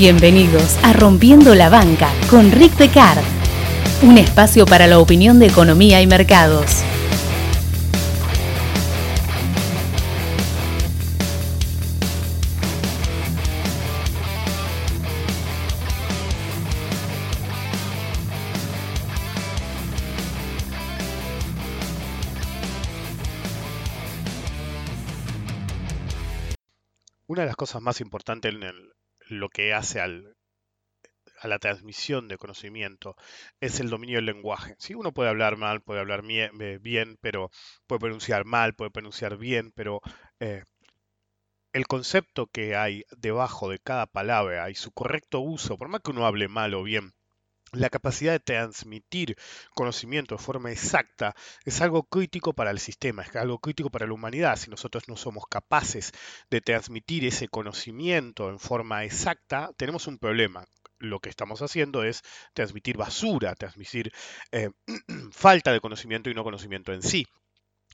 Bienvenidos a Rompiendo la Banca con Rick Decard, un espacio para la opinión de economía y mercados. Una de las cosas más importantes en el- lo que hace al- a la transmisión de conocimiento es el dominio del lenguaje. Sí, uno puede hablar mal, puede hablar eh, bien, pero puede pronunciar mal, puede pronunciar bien, pero eh, el concepto que hay debajo de cada palabra y su correcto uso, por más que uno hable mal o bien, la capacidad de transmitir conocimiento de forma exacta es algo crítico para el sistema, es algo crítico para la humanidad. Si nosotros no somos capaces de transmitir ese conocimiento en forma exacta, tenemos un problema. Lo que estamos haciendo es transmitir basura, transmitir eh, falta de conocimiento y no conocimiento en sí.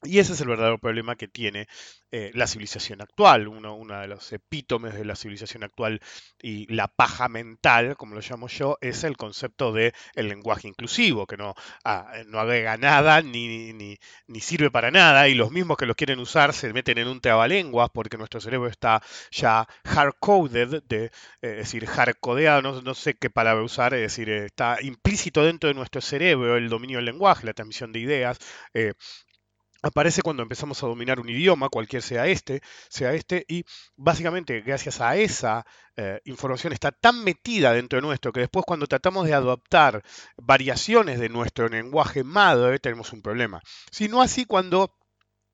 Y ese es el verdadero problema que tiene eh, la civilización actual. Uno, uno de los epítomes de la civilización actual y la paja mental, como lo llamo yo, es el concepto de el lenguaje inclusivo, que no, ah, no agrega nada ni, ni, sirve para nada, y los mismos que lo quieren usar se meten en un trabalenguas porque nuestro cerebro está ya hardcoded, de, eh, es decir, hardcodeado, no, sé qué palabra usar, es decir, eh, está implícito dentro de nuestro cerebro el dominio del lenguaje, la transmisión de ideas. eh, aparece cuando empezamos a dominar un idioma, cualquier sea este, sea este, y básicamente gracias a esa eh, información está tan metida dentro de nuestro que después cuando tratamos de adoptar variaciones de nuestro lenguaje madre tenemos un problema. Si no así cuando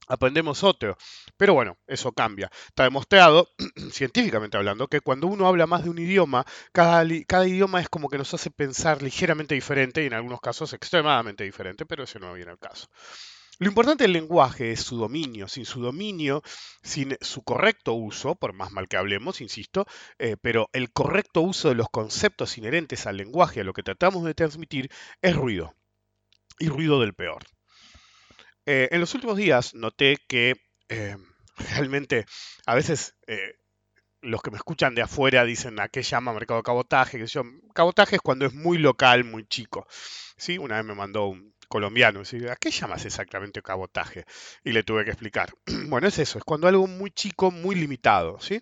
aprendemos otro. Pero bueno, eso cambia. Está demostrado, científicamente hablando, que cuando uno habla más de un idioma, cada, cada idioma es como que nos hace pensar ligeramente diferente y en algunos casos extremadamente diferente, pero ese no viene al caso. Lo importante del lenguaje es su dominio. Sin su dominio, sin su correcto uso, por más mal que hablemos, insisto, eh, pero el correcto uso de los conceptos inherentes al lenguaje, a lo que tratamos de transmitir, es ruido. Y ruido del peor. Eh, en los últimos días noté que eh, realmente a veces los que me escuchan de afuera dicen a qué llama mercado cabotaje, que yo, cabotaje es cuando es muy local, muy chico. ¿sí? Una vez me mandó un colombiano. ¿a qué llamas exactamente cabotaje? Y le tuve que explicar. Bueno, es eso, es cuando algo muy chico, muy limitado, ¿sí?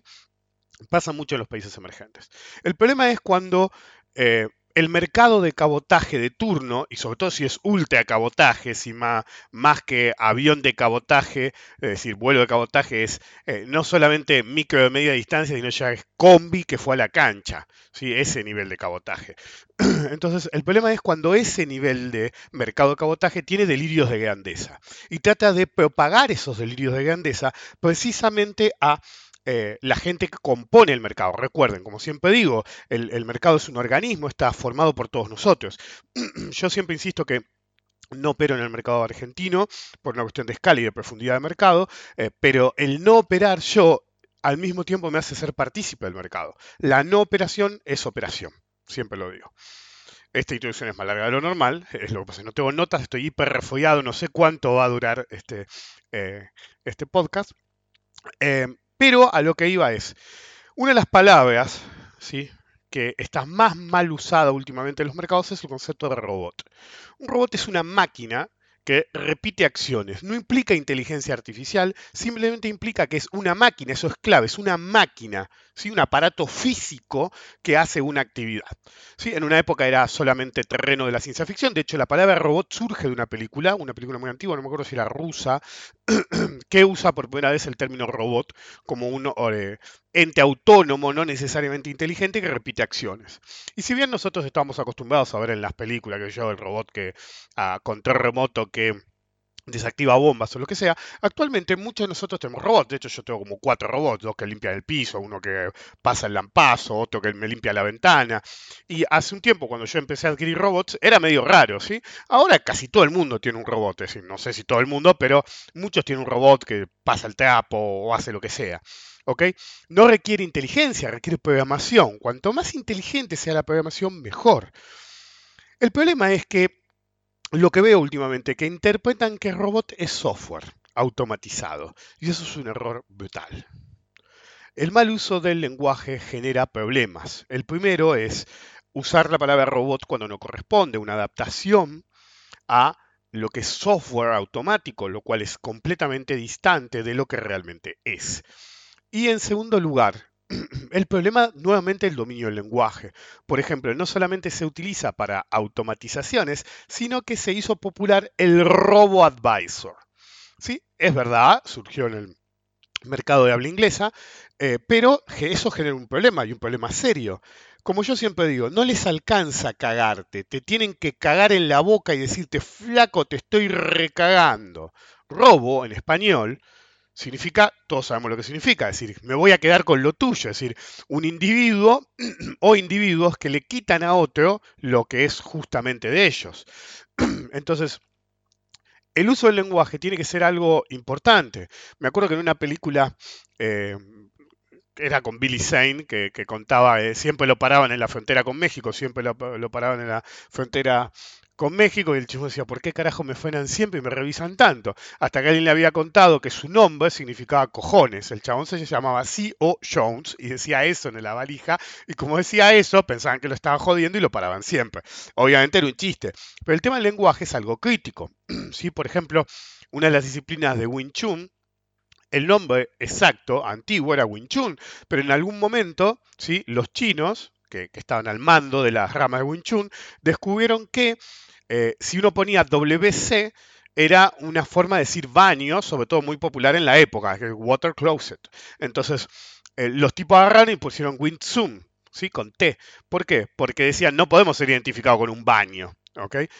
Pasa mucho en los países emergentes. El problema es cuando eh, el mercado de cabotaje de turno, y sobre todo si es ultra cabotaje, si más, más que avión de cabotaje, es decir, vuelo de cabotaje, es eh, no solamente micro de media distancia, sino ya es combi que fue a la cancha, ¿sí? ese nivel de cabotaje. Entonces, el problema es cuando ese nivel de mercado de cabotaje tiene delirios de grandeza y trata de propagar esos delirios de grandeza precisamente a eh, la gente que compone el mercado. Recuerden, como siempre digo, el, el mercado es un organismo, está formado por todos nosotros. Yo siempre insisto que no opero en el mercado argentino por una cuestión de escala y de profundidad de mercado, eh, pero el no operar yo al mismo tiempo me hace ser partícipe del mercado. La no operación es operación, siempre lo digo. Esta introducción es más larga de lo normal, es lo que pasa, no tengo notas, estoy hiper refollado, no sé cuánto va a durar este, eh, este podcast. Pero a lo que iba es, una de las palabras ¿sí? que está más mal usada últimamente en los mercados es el concepto de robot. Un robot es una máquina que repite acciones. No implica inteligencia artificial, simplemente implica que es una máquina, eso es clave, es una máquina, ¿sí? un aparato físico que hace una actividad. ¿sí? En una época era solamente terreno de la ciencia ficción, de hecho la palabra robot surge de una película, una película muy antigua, no me acuerdo si era rusa, que usa por primera vez el término robot como un eh, ente autónomo, no necesariamente inteligente, que repite acciones. Y si bien nosotros estamos acostumbrados a ver en las películas que yo el robot que a control remoto que desactiva bombas o lo que sea, actualmente muchos de nosotros tenemos robots, de hecho yo tengo como cuatro robots, dos que limpian el piso, uno que pasa el lampazo, otro que me limpia la ventana, y hace un tiempo cuando yo empecé a adquirir robots era medio raro, ¿sí? Ahora casi todo el mundo tiene un robot, es decir, no sé si todo el mundo, pero muchos tienen un robot que pasa el trapo o hace lo que sea. ¿ok? No requiere inteligencia, requiere programación. Cuanto más inteligente sea la programación, mejor. El problema es que lo que veo últimamente, que interpretan que robot es software automatizado. Y eso es un error brutal. El mal uso del lenguaje genera problemas. El primero es usar la palabra robot cuando no corresponde, una adaptación a lo que es software automático, lo cual es completamente distante de lo que realmente es. Y en segundo lugar, el problema nuevamente el dominio del lenguaje. Por ejemplo, no solamente se utiliza para automatizaciones, sino que se hizo popular el Robo Advisor. Sí, es verdad, surgió en el mercado de habla inglesa, eh, pero eso genera un problema y un problema serio. Como yo siempre digo, no les alcanza cagarte, te tienen que cagar en la boca y decirte, flaco, te estoy recagando. Robo, en español, significa, todos sabemos lo que significa, es decir, me voy a quedar con lo tuyo, es decir, un individuo o individuos que le quitan a otro lo que es justamente de ellos. Entonces, el uso del lenguaje tiene que ser algo importante. Me acuerdo que en una película eh, era con Billy Zane, que, contaba, eh, siempre lo paraban en la frontera con México, siempre lo, paraban en la frontera con México, y el chico decía, ¿por qué carajo me frenan siempre y me revisan tanto? Hasta que alguien le había contado que su nombre significaba cojones. El chabón se llamaba C.O. Jones y decía eso en la valija, y como decía eso, pensaban que lo estaban jodiendo y lo paraban siempre. Obviamente era un chiste, pero el tema del lenguaje es algo crítico. ¿sí? Por ejemplo, una de las disciplinas de Wing Chun, el nombre exacto, antiguo, era Wing Chun, pero en algún momento, ¿sí? los chinos, que, estaban al mando de las ramas de Wing Chun, descubrieron que eh, si uno ponía WC, era una forma de decir baño, sobre todo muy popular en la época, water closet. Entonces, eh, los tipos agarraron y pusieron Chun, ¿sí? con T. ¿Por qué? Porque decían, no podemos ser identificados con un baño.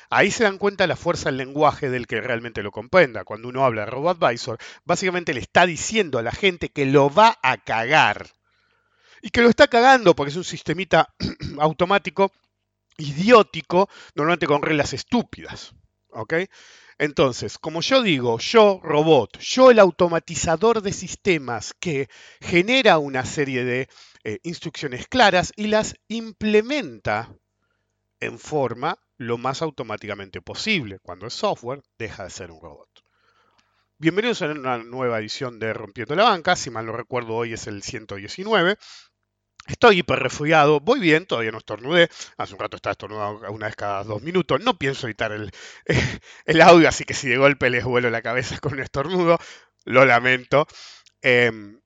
Ahí se dan cuenta la fuerza del lenguaje del que realmente lo comprenda. Cuando uno habla de RoboAdvisor, básicamente le está diciendo a la gente que lo va a cagar. Y que lo está cagando porque es un sistemita automático idiótico, normalmente con reglas estúpidas. Entonces, como yo digo, yo robot, yo el automatizador de sistemas que genera una serie de eh, instrucciones claras y las implementa en forma lo más automáticamente posible. Cuando es software, deja de ser un robot. Bienvenidos a una nueva edición de Rompiendo la Banca. Si mal no recuerdo, hoy es el 119. Estoy hiper resfriado, voy bien, todavía no estornudé. Hace un rato estaba estornudado una vez cada dos minutos. No pienso editar el, el audio, así que si de golpe les vuelo la cabeza con un estornudo, lo lamento. Em,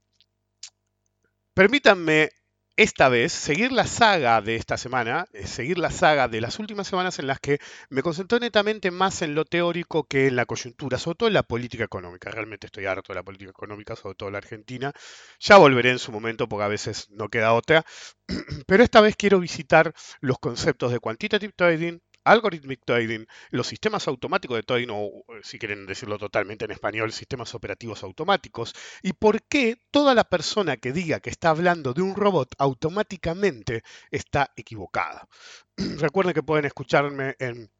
permítanme esta vez seguir la saga de esta semana, eh, seguir la saga de las últimas semanas en las que me concentré netamente más en lo teórico que en la coyuntura, sobre todo en la política económica. Realmente estoy harto de la política económica, sobre todo la Argentina. Ya volveré en su momento porque a veces no queda otra. Pero esta vez quiero visitar los conceptos de quantitative trading, algorithmic trading, los sistemas automáticos de trading, o si quieren decirlo totalmente en español, sistemas operativos automáticos, y por qué toda la persona que diga que está hablando de un robot automáticamente está equivocada. Recuerden que pueden escucharme en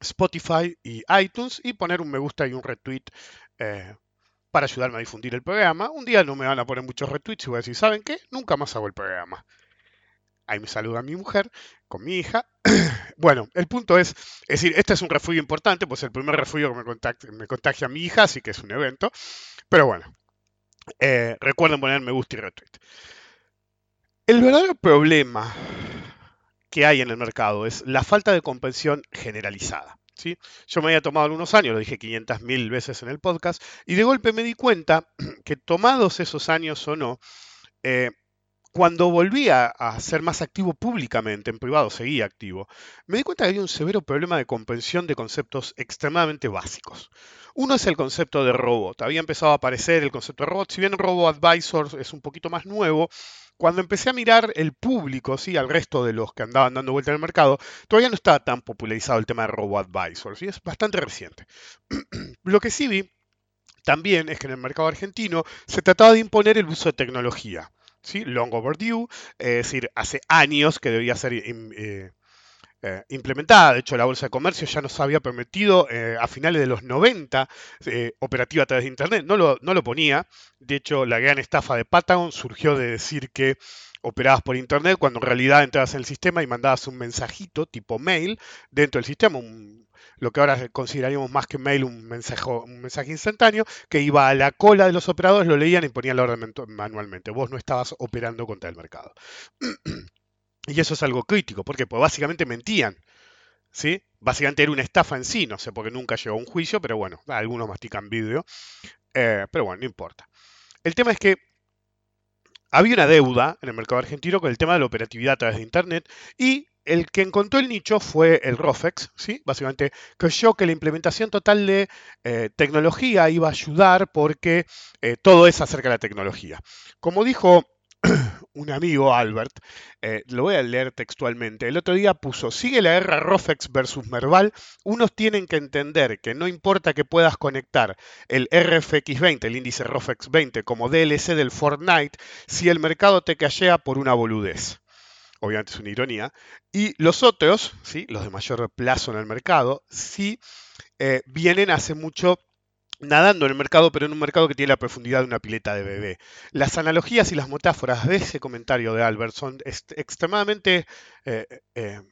Spotify y iTunes y poner un me gusta y un retweet. Eh, para ayudarme a difundir el programa. Un día no me van a poner muchos retweets y voy a decir, ¿saben qué? Nunca más hago el programa. Ahí me saluda mi mujer con mi hija. bueno, el punto es, es decir, este es un refugio importante, pues el primer refugio que me, contagia, a mi hija, así que es un evento. Pero bueno, eh, recuerden poner me gusta y retweet. El verdadero problema que hay en el mercado es la falta de comprensión generalizada. ¿sí? Yo me había tomado algunos años, lo dije 500.000 veces en el podcast, y de golpe me di cuenta que tomados esos años o no, eh, cuando volví a, ser más activo públicamente, en privado seguía activo, me di cuenta que había un severo problema de comprensión de conceptos extremadamente básicos. Uno es el concepto de robot. Había empezado a aparecer el concepto de robot, si bien Robo Advisor es un poquito más nuevo, cuando empecé a mirar el público, sí, al resto de los que andaban dando vuelta en el mercado, todavía no estaba tan popularizado el tema de Robo Advisor, ¿sí? es bastante reciente. Lo que sí vi también es que en el mercado argentino se trataba de imponer el uso de tecnología. ¿Sí? long overdue, es decir, hace años que debía ser eh, eh, implementada. De hecho, la Bolsa de Comercio ya nos había permitido eh, a finales de los 90 operativa a través de Internet. No lo, no lo ponía. De hecho, la gran estafa de Patagon surgió de decir que operabas por internet cuando en realidad entrabas en el sistema y mandabas un mensajito tipo mail dentro del sistema, lo que ahora consideraríamos más que mail un mensaje, un mensaje instantáneo, que iba a la cola de los operadores, lo leían y ponían la orden manualmente. Vos no estabas operando contra el mercado. y eso es algo crítico, porque pues básicamente mentían. ¿Sí? Básicamente era una estafa en sí, no sé, porque nunca llegó a un juicio, pero bueno, algunos mastican vídeo. Eh, pero bueno, no importa. El tema es que había una deuda en el mercado argentino con el tema de la operatividad a través de Internet y el que encontró el nicho fue el ROFEX, ¿sí? Básicamente creyó que la implementación total de eh, tecnología iba a ayudar porque eh, todo es acerca de la tecnología. Como dijo un amigo, Albert, eh, lo voy a leer textualmente, el otro día puso, sigue la guerra Rofex versus Merval, unos tienen que entender que no importa que puedas conectar el RFX20, el índice Rofex 20, como DLC del Fortnite, si el mercado te callea por una boludez. Obviamente es una ironía. Y los otros, ¿sí? los de mayor plazo en el mercado, sí eh, vienen hace mucho nadando en el mercado, pero en un mercado que tiene la profundidad de una pileta de bebé. Las analogías y las metáforas de ese comentario de Albert son extremadamente eh, eh,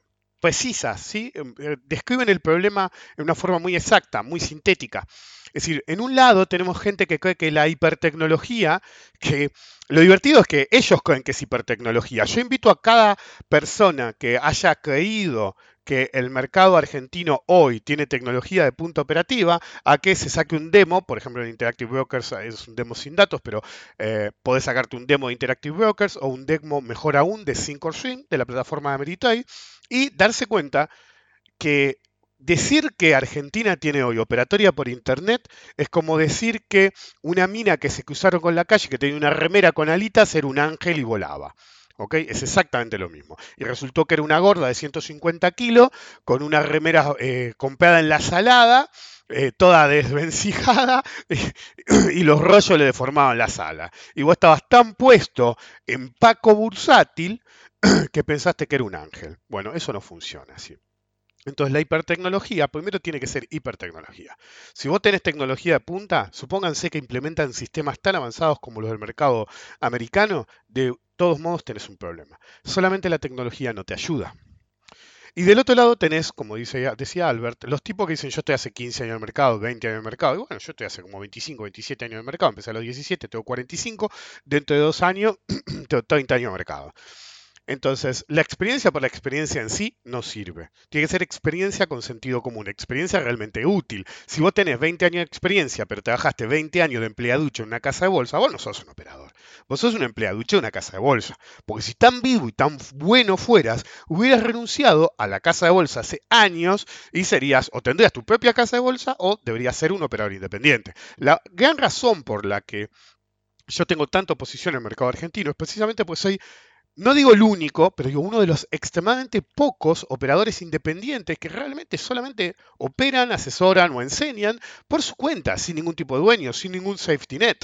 precisas, ¿sí? Describen el problema en una forma muy exacta, muy sintética. Es decir, en un lado tenemos gente que cree que la hipertecnología, que lo divertido es que ellos creen que es hipertecnología. Yo invito a cada persona que haya creído que el mercado argentino hoy tiene tecnología de punta operativa, a que se saque un demo, por ejemplo en Interactive Brokers es un demo sin datos, pero eh, podés sacarte un demo de Interactive Brokers o un demo mejor aún de SyncorSwim, de la plataforma de Ameritrade, y darse cuenta que decir que Argentina tiene hoy operatoria por internet es como decir que una mina que se cruzaron con la calle, que tenía una remera con alitas, era un ángel y volaba. Es exactamente lo mismo. Y resultó que era una gorda de 150 kilos, con una remera eh, comprada en la salada, eh, toda desvencijada, y, los rollos le deformaban la sala. Y vos estabas tan puesto en Paco Bursátil que pensaste que era un ángel. Bueno, eso no funciona así. Entonces la hipertecnología primero tiene que ser hipertecnología. Si vos tenés tecnología de punta, supónganse que implementan sistemas tan avanzados como los del mercado americano, de todos modos tenés un problema. Solamente la tecnología no te ayuda. Y del otro lado tenés, como decía Albert, los tipos que dicen yo estoy hace 15 años en mercado, 20 años en mercado. Y bueno, yo estoy hace como 25, 27 años en mercado. Empecé a los 17, tengo 45. Dentro de dos años, tengo 30 años en mercado. Entonces, la experiencia por la experiencia en sí no sirve. Tiene que ser experiencia con sentido común, experiencia realmente útil. Si vos tenés 20 años de experiencia, pero trabajaste 20 años de empleaducho en una casa de bolsa, vos no sos un operador. Vos sos un empleaducho de una casa de bolsa. Porque si tan vivo y tan bueno fueras, hubieras renunciado a la casa de bolsa hace años y serías, o tendrías tu propia casa de bolsa, o deberías ser un operador independiente. La gran razón por la que yo tengo tanta oposición en el mercado argentino es precisamente porque soy no digo el único, pero digo uno de los extremadamente pocos operadores independientes que realmente solamente operan, asesoran o enseñan por su cuenta, sin ningún tipo de dueño, sin ningún safety net.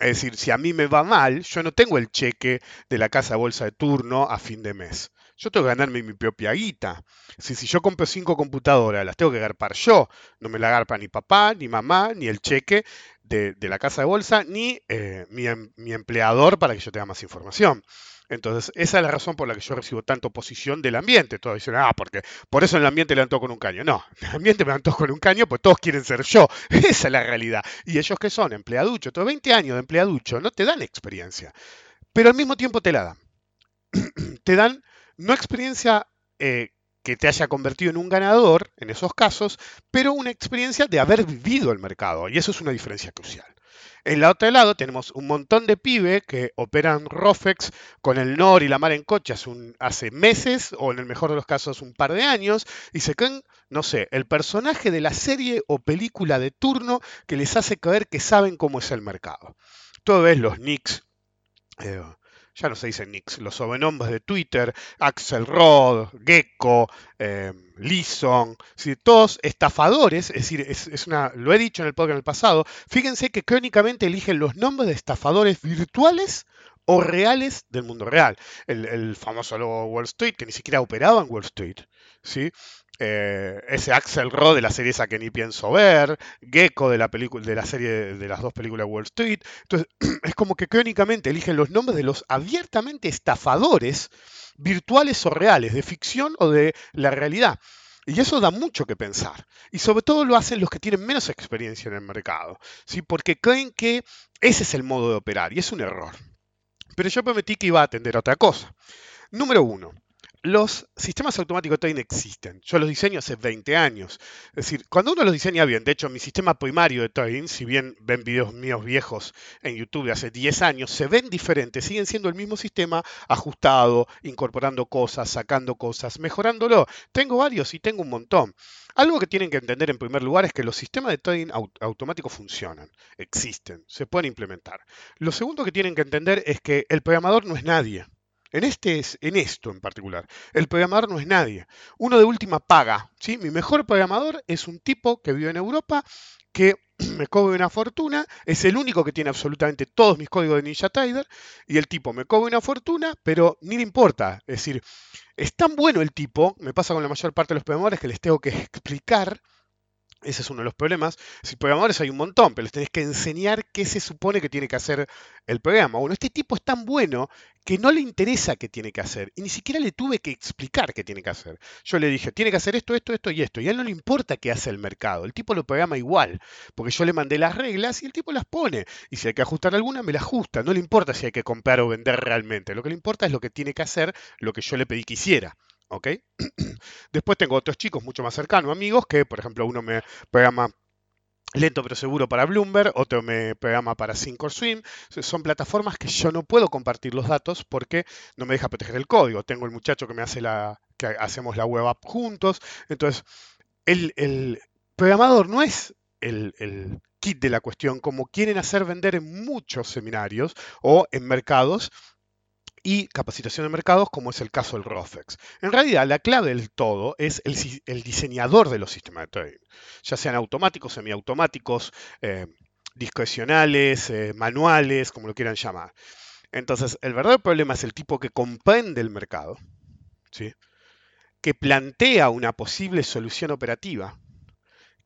Es decir, si a mí me va mal, yo no tengo el cheque de la casa bolsa de turno a fin de mes. Yo tengo que ganarme mi propia guita. Si, si yo compro cinco computadoras, las tengo que agarpar yo. No me la agarpa ni papá, ni mamá, ni el cheque de, la casa de bolsa, ni eh, mi, em, mi empleador para que yo tenga más información. Entonces, esa es la razón por la que yo recibo tanta oposición del ambiente. Todos dicen, ah, porque por eso en el ambiente levantó con un caño. No, el ambiente me levantó con un caño, pues todos quieren ser yo. Esa es la realidad. Y ellos que son empleaducho, todos 20 años de empleaducho, no te dan experiencia, pero al mismo tiempo te la dan. te dan no experiencia eh, que te haya convertido en un ganador en esos casos, pero una experiencia de haber vivido el mercado. Y eso es una diferencia crucial. En la otro lado tenemos un montón de pibes que operan Rofex con el NOR y la mar en coche hace, meses, o en el mejor de los casos un par de años, y se creen, no sé, el personaje de la serie o película de turno que les hace creer que saben cómo es el mercado. Todo es los nicks. Eh, ya no se dicen nicks, los sobrenombres de Twitter, Axel Rod, Gecko, eh, Lison, todos estafadores, es decir, es, una, lo he dicho en el podcast en el pasado, fíjense que crónicamente eligen los nombres de estafadores virtuales o reales del mundo real. El, famoso logo Wall Street, que ni siquiera operaba en Wall Street, ¿sí? Eh, ese Axel Rod de la serie esa que ni pienso ver, Gecko de la, de la serie de las dos películas Wall Street. Entonces, es como que crónicamente eligen los nombres de los abiertamente estafadores virtuales o reales, de ficción o de la realidad. Y eso da mucho que pensar. Y sobre todo lo hacen los que tienen menos experiencia en el mercado, ¿sí? porque creen que ese es el modo de operar y es un error. Pero yo prometí que iba a atender a otra cosa. Número uno, los sistemas automáticos de trading existen. Yo los diseño hace 20 años. Es decir, cuando uno los diseña bien, de hecho mi sistema primario de trading, si bien ven videos míos viejos en YouTube de hace 10 años, se ven diferentes, siguen siendo el mismo sistema ajustado, incorporando cosas, sacando cosas, mejorándolo. Tengo varios y tengo un montón. Algo que tienen que entender en primer lugar es que los sistemas de trading automático funcionan, existen, se pueden implementar. Lo segundo que tienen que entender es que el programador no es nadie. En, este, en esto en particular, el programador no es nadie. Uno de última paga. ¿sí? Mi mejor programador es un tipo que vive en Europa que me cobra una fortuna, es el único que tiene absolutamente todos mis códigos de Ninja Trader y el tipo me cobra una fortuna, pero ni le importa. Es decir, es tan bueno el tipo, me pasa con la mayor parte de los programadores que les tengo que explicar ese es uno de los problemas. Si programadores hay un montón, pero les tenés que enseñar qué se supone que tiene que hacer el programa. Bueno, este tipo es tan bueno que no le interesa qué tiene que hacer. Y ni siquiera le tuve que explicar qué tiene que hacer. Yo le dije, tiene que hacer esto, esto, esto y esto. Y a él no le importa qué hace el mercado. El tipo lo programa igual. Porque yo le mandé las reglas y el tipo las pone. Y si hay que ajustar alguna, me la ajusta. No le importa si hay que comprar o vender realmente. Lo que le importa es lo que tiene que hacer, lo que yo le pedí que hiciera. ¿ok? Después tengo otros chicos mucho más cercanos, amigos, que por ejemplo uno me programa lento pero seguro para Bloomberg, otro me programa para Swim. Son plataformas que yo no puedo compartir los datos porque no me deja proteger el código. Tengo el muchacho que me hace la, que hacemos la web app juntos. Entonces, el, programador no es el, el kit de la cuestión, como quieren hacer vender en muchos seminarios o en mercados y capacitación de mercados, como es el caso del ROFEX. En realidad, la clave del todo es el, diseñador de los sistemas de trading, ya sean automáticos, semiautomáticos, eh, discrecionales, eh, manuales, como lo quieran llamar. Entonces, el verdadero problema es el tipo que comprende el mercado, ¿sí? que plantea una posible solución operativa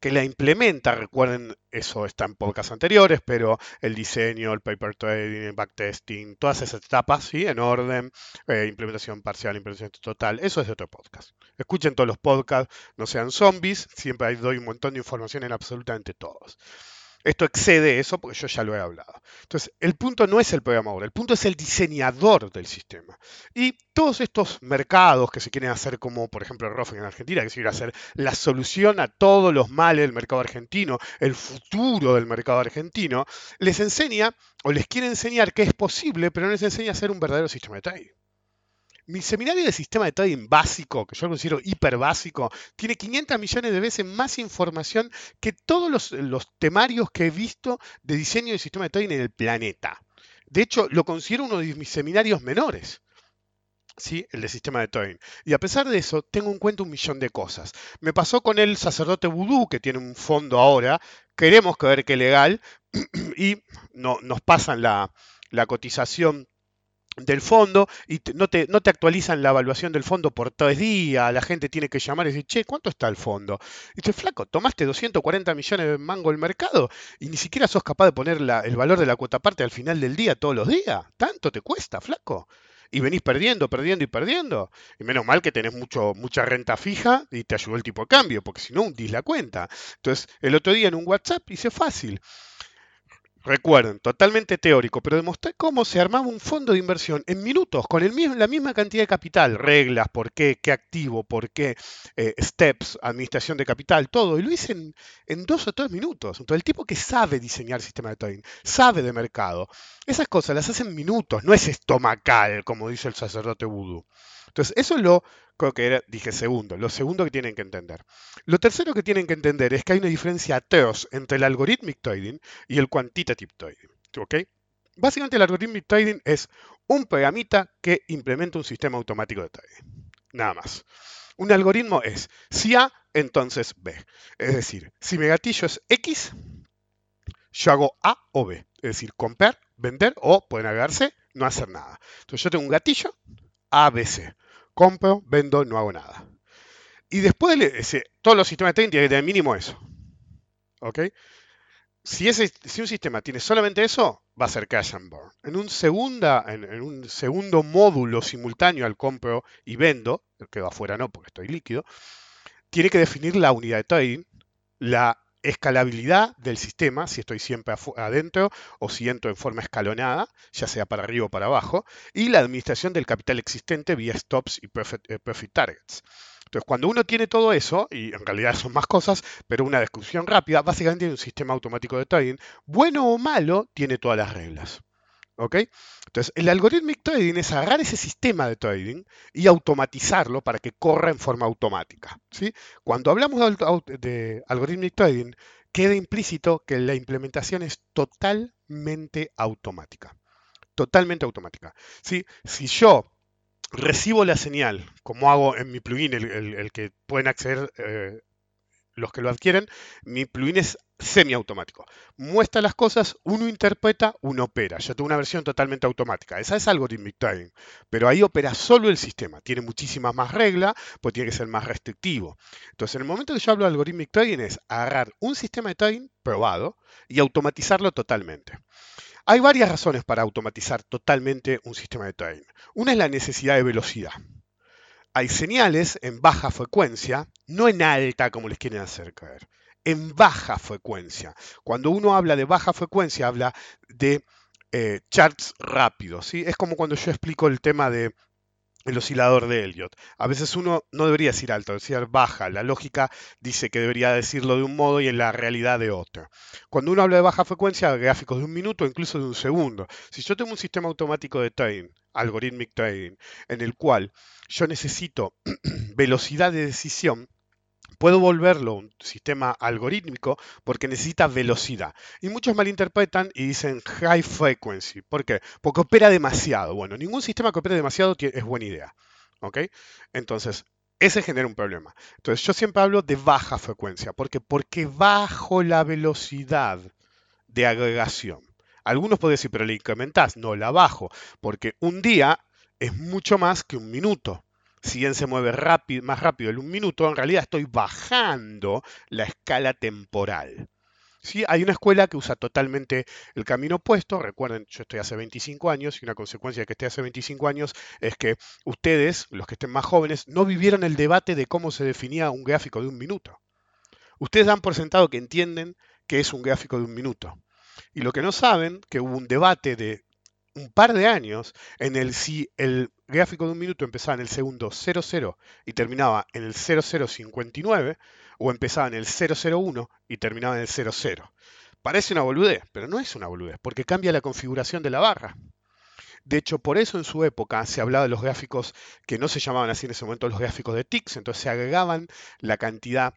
que la implementa, recuerden, eso está en podcasts anteriores, pero el diseño, el paper trading, el backtesting, todas esas etapas, ¿sí? En orden, eh, implementación parcial, implementación total, eso es de otro podcast. Escuchen todos los podcasts, no sean zombies, siempre doy un montón de información en absolutamente todos. Esto excede eso porque yo ya lo he hablado. Entonces, el punto no es el programador, el punto es el diseñador del sistema. Y todos estos mercados que se quieren hacer como, por ejemplo, el en Argentina, que se quiere hacer la solución a todos los males del mercado argentino, el futuro del mercado argentino, les enseña o les quiere enseñar que es posible, pero no les enseña a hacer un verdadero sistema de trading. Mi seminario de sistema de trading básico, que yo considero hiper básico, tiene 500 millones de veces más información que todos los, temarios que he visto de diseño de sistema de trading en el planeta. De hecho, lo considero uno de mis seminarios menores. ¿sí? el de sistema de trading. Y a pesar de eso, tengo en cuenta un millón de cosas. Me pasó con el sacerdote vudú, que tiene un fondo ahora, queremos que legal, y no, nos pasan la cotización del fondo y no, te, no, te, actualizan la evaluación del fondo por tres días, la gente tiene que llamar y decir, che, ¿cuánto está el fondo? Y dice, flaco, tomaste 240 millones de mango el mercado y ni siquiera sos capaz de poner el valor de la cuota parte al final del día todos los días. ¿Tanto te cuesta, flaco? Y venís perdiendo, perdiendo y perdiendo. Y menos mal que tenés mucho, mucha renta fija y te ayudó el tipo de cambio, porque si no hundís la cuenta. Entonces, el otro día en un WhatsApp hice fácil. Recuerden, totalmente teórico, pero demostré cómo se armaba un fondo de inversión en minutos, con el mismo, la misma cantidad de capital, reglas, por qué, qué activo, por qué, eh, steps, administración de capital, todo. Y lo hice en, dos o tres minutos. Entonces, el tipo que sabe diseñar sistema de trading, sabe de mercado, esas cosas las hace en minutos, no es estomacal, como dice el sacerdote vudú. Entonces, eso es lo, creo que era, dije segundo, lo segundo que tienen que entender. Lo tercero que tienen que entender es que hay una diferencia atroz entre el algorithmic trading y el quantitative trading. ¿ok? Básicamente el algorithmic trading es un programita que implementa un sistema automático de trading. Nada más. Un algoritmo es si A, entonces B. Es decir, si mi gatillo es X, yo hago A o B. Es decir, comprar, vender o pueden agregarse, no hacer nada. Entonces yo tengo un gatillo ABC. Compro, vendo, no hago nada. Y después todos los sistemas de trading tienen que tener mínimo eso. ¿Ok? Si, ese, si un sistema tiene solamente eso, va a ser cash and burn. En un, segunda, en, un segundo módulo simultáneo al compro y vendo, que va afuera no porque estoy líquido, tiene que definir la unidad de trading, la escalabilidad del sistema, si estoy siempre adentro o si entro en forma escalonada, ya sea para arriba o para abajo, y la administración del capital existente vía stops y profit, eh, targets. Entonces, cuando uno tiene todo eso, y en realidad son más cosas, pero una discusión rápida, básicamente un sistema automático de trading, bueno o malo, tiene todas las reglas. ¿Ok? Entonces, el algorithmic trading es agarrar ese sistema de trading y automatizarlo para que corra en forma automática. ¿sí? Cuando hablamos de, de trading, queda implícito que la implementación es totalmente automática. Totalmente automática. ¿sí? Si yo recibo la señal, como hago en mi plugin, el, que pueden acceder eh, los que lo adquieren, mi plugin es semiautomático. Muestra las cosas, uno interpreta, uno opera. Yo tengo una versión totalmente automática. Esa es algorithmic trading, pero ahí opera solo el sistema. Tiene muchísimas más reglas, pues tiene que ser más restrictivo. Entonces, en el momento que yo hablo de algorithmic trading es agarrar un sistema de trading probado y automatizarlo totalmente. Hay varias razones para automatizar totalmente un sistema de trading. Una es la necesidad de velocidad. Hay señales en baja frecuencia, no en alta como les quieren hacer creer, en baja frecuencia. Cuando uno habla de baja frecuencia, habla de eh, charts rápidos. ¿sí? Es como cuando yo explico el tema de el oscilador de Elliot. A veces uno no debería decir alto, decir baja. La lógica dice que debería decirlo de un modo y en la realidad de otro. Cuando uno habla de baja frecuencia, gráficos de un minuto, incluso de un segundo. Si yo tengo un sistema automático de trading, algorithmic trading, en el cual yo necesito velocidad de decisión, puedo volverlo un sistema algorítmico porque necesita velocidad. Y muchos malinterpretan y dicen high frequency. ¿Por qué? Porque opera demasiado. Bueno, ningún sistema que opere demasiado es buena idea. ¿Ok? Entonces, ese genera un problema. Entonces, yo siempre hablo de baja frecuencia. ¿Por qué? Porque bajo la velocidad de agregación. Algunos pueden decir, pero le incrementás. No, la bajo. Porque un día es mucho más que un minuto si bien se mueve más rápido en un minuto, en realidad estoy bajando la escala temporal. ¿Sí? Hay una escuela que usa totalmente el camino opuesto. Recuerden, yo estoy hace 25 años y una consecuencia de que esté hace 25 años es que ustedes, los que estén más jóvenes, no vivieron el debate de cómo se definía un gráfico de un minuto. Ustedes dan por sentado que entienden que es un gráfico de un minuto. Y lo que no saben, que hubo un debate de un par de años en el si el gráfico de un minuto empezaba en el segundo 00 y terminaba en el 0059 o empezaba en el 001 y terminaba en el 00. Parece una boludez, pero no es una boludez, porque cambia la configuración de la barra. De hecho, por eso en su época se hablaba de los gráficos que no se llamaban así en ese momento los gráficos de ticks, entonces se agregaban la cantidad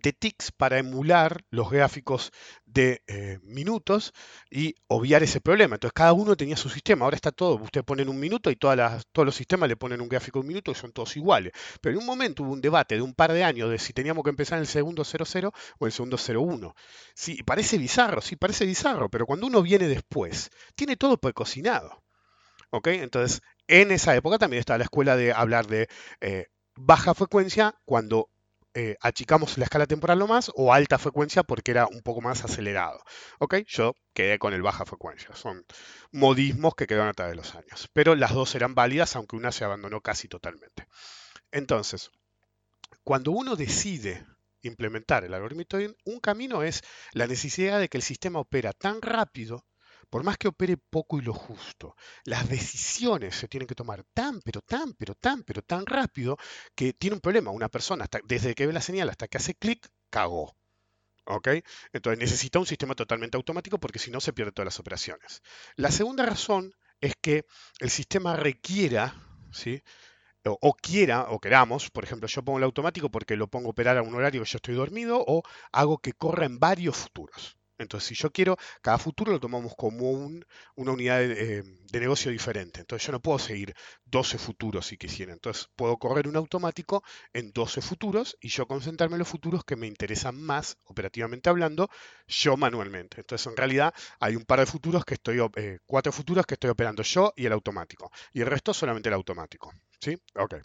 de ticks para emular los gráficos de eh, minutos y obviar ese problema. Entonces cada uno tenía su sistema. Ahora está todo, usted pone un minuto y todas las, todos los sistemas le ponen un gráfico de un minuto y son todos iguales. Pero en un momento hubo un debate de un par de años de si teníamos que empezar en el segundo 00 o el segundo 01. Sí, parece bizarro, sí, parece bizarro, pero cuando uno viene después, tiene todo precocinado. ¿Ok? Entonces, en esa época también estaba la escuela de hablar de eh, baja frecuencia cuando eh, achicamos la escala temporal lo más o alta frecuencia porque era un poco más acelerado. ¿Ok? Yo quedé con el baja frecuencia. Son modismos que quedaron a través de los años. Pero las dos eran válidas, aunque una se abandonó casi totalmente. Entonces, cuando uno decide implementar el algoritmo, un camino es la necesidad de que el sistema opera tan rápido por más que opere poco y lo justo, las decisiones se tienen que tomar tan, pero tan, pero tan, pero tan rápido que tiene un problema. Una persona, desde que ve la señal hasta que hace clic, cagó. ¿Ok? Entonces necesita un sistema totalmente automático porque si no se pierden todas las operaciones. La segunda razón es que el sistema requiera, ¿sí? O, o, quiera o queramos, por ejemplo, yo pongo el automático porque lo pongo a operar a un horario que yo estoy dormido o hago que corra en varios futuros. Entonces, si yo quiero, cada futuro lo tomamos como una unidad eh, de, negocio diferente. Entonces, yo no puedo seguir 12 futuros si quisiera. Entonces, puedo correr un automático en 12 futuros y yo concentrarme en los futuros que me interesan más, operativamente hablando, yo manualmente. Entonces, en realidad, hay un par de futuros que estoy, eh, cuatro futuros que estoy operando yo y el automático. Y el resto solamente el automático. ¿Sí? Ok.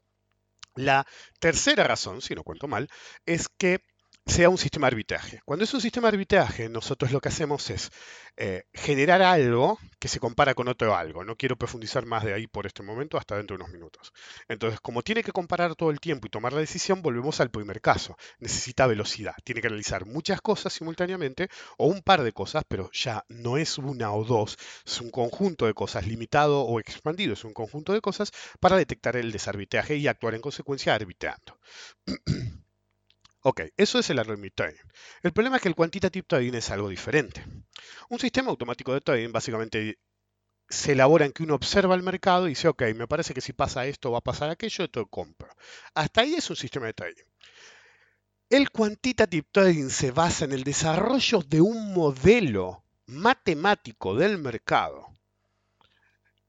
La tercera razón, si no cuento mal, es que sea un sistema de arbitraje. Cuando es un sistema de arbitraje, nosotros lo que hacemos es eh, generar algo que se compara con otro algo. No quiero profundizar más de ahí por este momento hasta dentro de unos minutos. Entonces, como tiene que comparar todo el tiempo y tomar la decisión, volvemos al primer caso. Necesita velocidad. Tiene que analizar muchas cosas simultáneamente o un par de cosas, pero ya no es una o dos, es un conjunto de cosas limitado o expandido, es un conjunto de cosas para detectar el desarbitraje y actuar en consecuencia arbitrando. Ok, eso es el algoritmo trading. El problema es que el quantitative trading es algo diferente. Un sistema automático de trading básicamente se elabora en que uno observa el mercado y dice, ok, me parece que si pasa esto va a pasar aquello, esto compro. Hasta ahí es un sistema de trading. El quantitative trading se basa en el desarrollo de un modelo matemático del mercado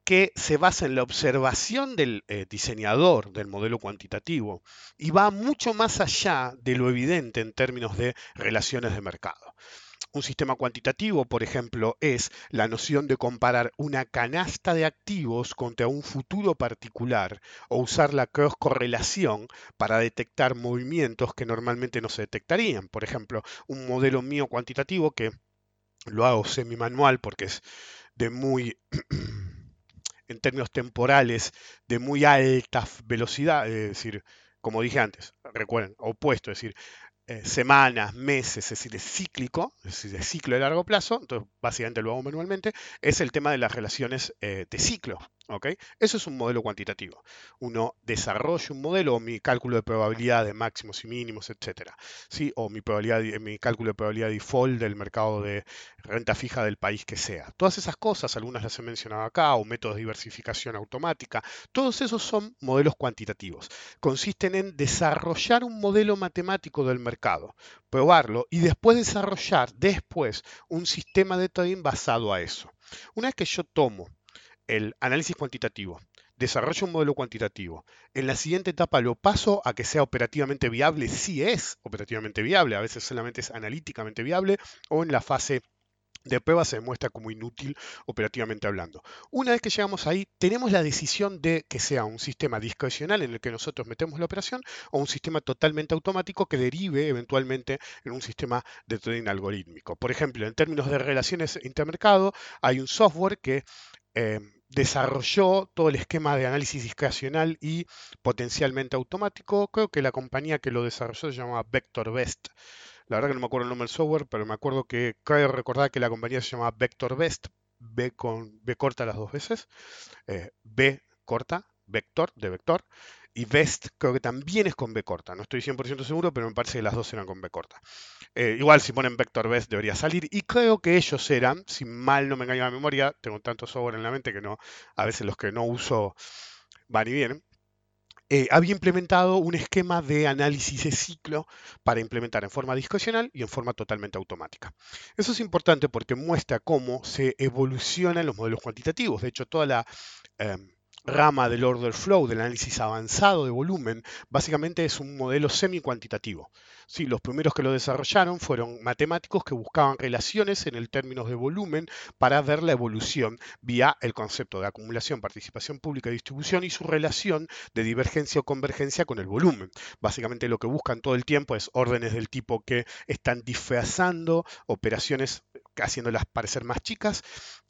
que se basa en la observación del eh, diseñador del modelo cuantitativo y va mucho más allá de lo evidente en términos de relaciones de mercado. Un sistema cuantitativo, por ejemplo, es la noción de comparar una canasta de activos contra un futuro particular o usar la cross correlación para detectar movimientos que normalmente no se detectarían. Por ejemplo, un modelo mío cuantitativo que lo hago semi-manual porque es de muy en términos temporales de muy alta velocidad, es decir, como dije antes, recuerden, opuesto, es decir, eh, semanas, meses, es decir, es cíclico, es decir, de ciclo de largo plazo, entonces básicamente lo hago manualmente, es el tema de las relaciones eh, de ciclo. Eso es un modelo cuantitativo. Uno desarrolla un modelo o mi cálculo de probabilidad de máximos y mínimos, etc. ¿sí? O mi, probabilidad, mi cálculo de probabilidad default del mercado de renta fija del país que sea. Todas esas cosas, algunas las he mencionado acá, o métodos de diversificación automática, todos esos son modelos cuantitativos. Consisten en desarrollar un modelo matemático del mercado, probarlo y después desarrollar después un sistema de trading basado a eso. Una vez que yo tomo el análisis cuantitativo, desarrollo un modelo cuantitativo. En la siguiente etapa lo paso a que sea operativamente viable, si es operativamente viable, a veces solamente es analíticamente viable, o en la fase de prueba se demuestra como inútil operativamente hablando. Una vez que llegamos ahí, tenemos la decisión de que sea un sistema discrecional en el que nosotros metemos la operación o un sistema totalmente automático que derive eventualmente en un sistema de trading algorítmico. Por ejemplo, en términos de relaciones intermercado, hay un software que eh, desarrolló todo el esquema de análisis discrecional y potencialmente automático. Creo que la compañía que lo desarrolló se llamaba Vector Best. La verdad que no me acuerdo el nombre del software, pero me acuerdo que creo recordar que la compañía se llamaba Vector Best, B con B corta las dos veces, eh, B corta, Vector, de Vector, y Best creo que también es con B corta. No estoy 100% seguro, pero me parece que las dos eran con B corta. Eh, igual si ponen Vector Best debería salir. Y creo que ellos eran, si mal no me engaña la memoria, tengo tanto software en la mente que no, a veces los que no uso van y vienen. Eh, había implementado un esquema de análisis de ciclo para implementar en forma discrecional y en forma totalmente automática. Eso es importante porque muestra cómo se evolucionan los modelos cuantitativos. De hecho, toda la... Em, rama del order flow, del análisis avanzado de volumen, básicamente es un modelo semi-cuantitativo. Sí, los primeros que lo desarrollaron fueron matemáticos que buscaban relaciones en el términos de volumen para ver la evolución vía el concepto de acumulación, participación pública y distribución y su relación de divergencia o convergencia con el volumen. Básicamente lo que buscan todo el tiempo es órdenes del tipo que están disfrazando operaciones haciéndolas parecer más chicas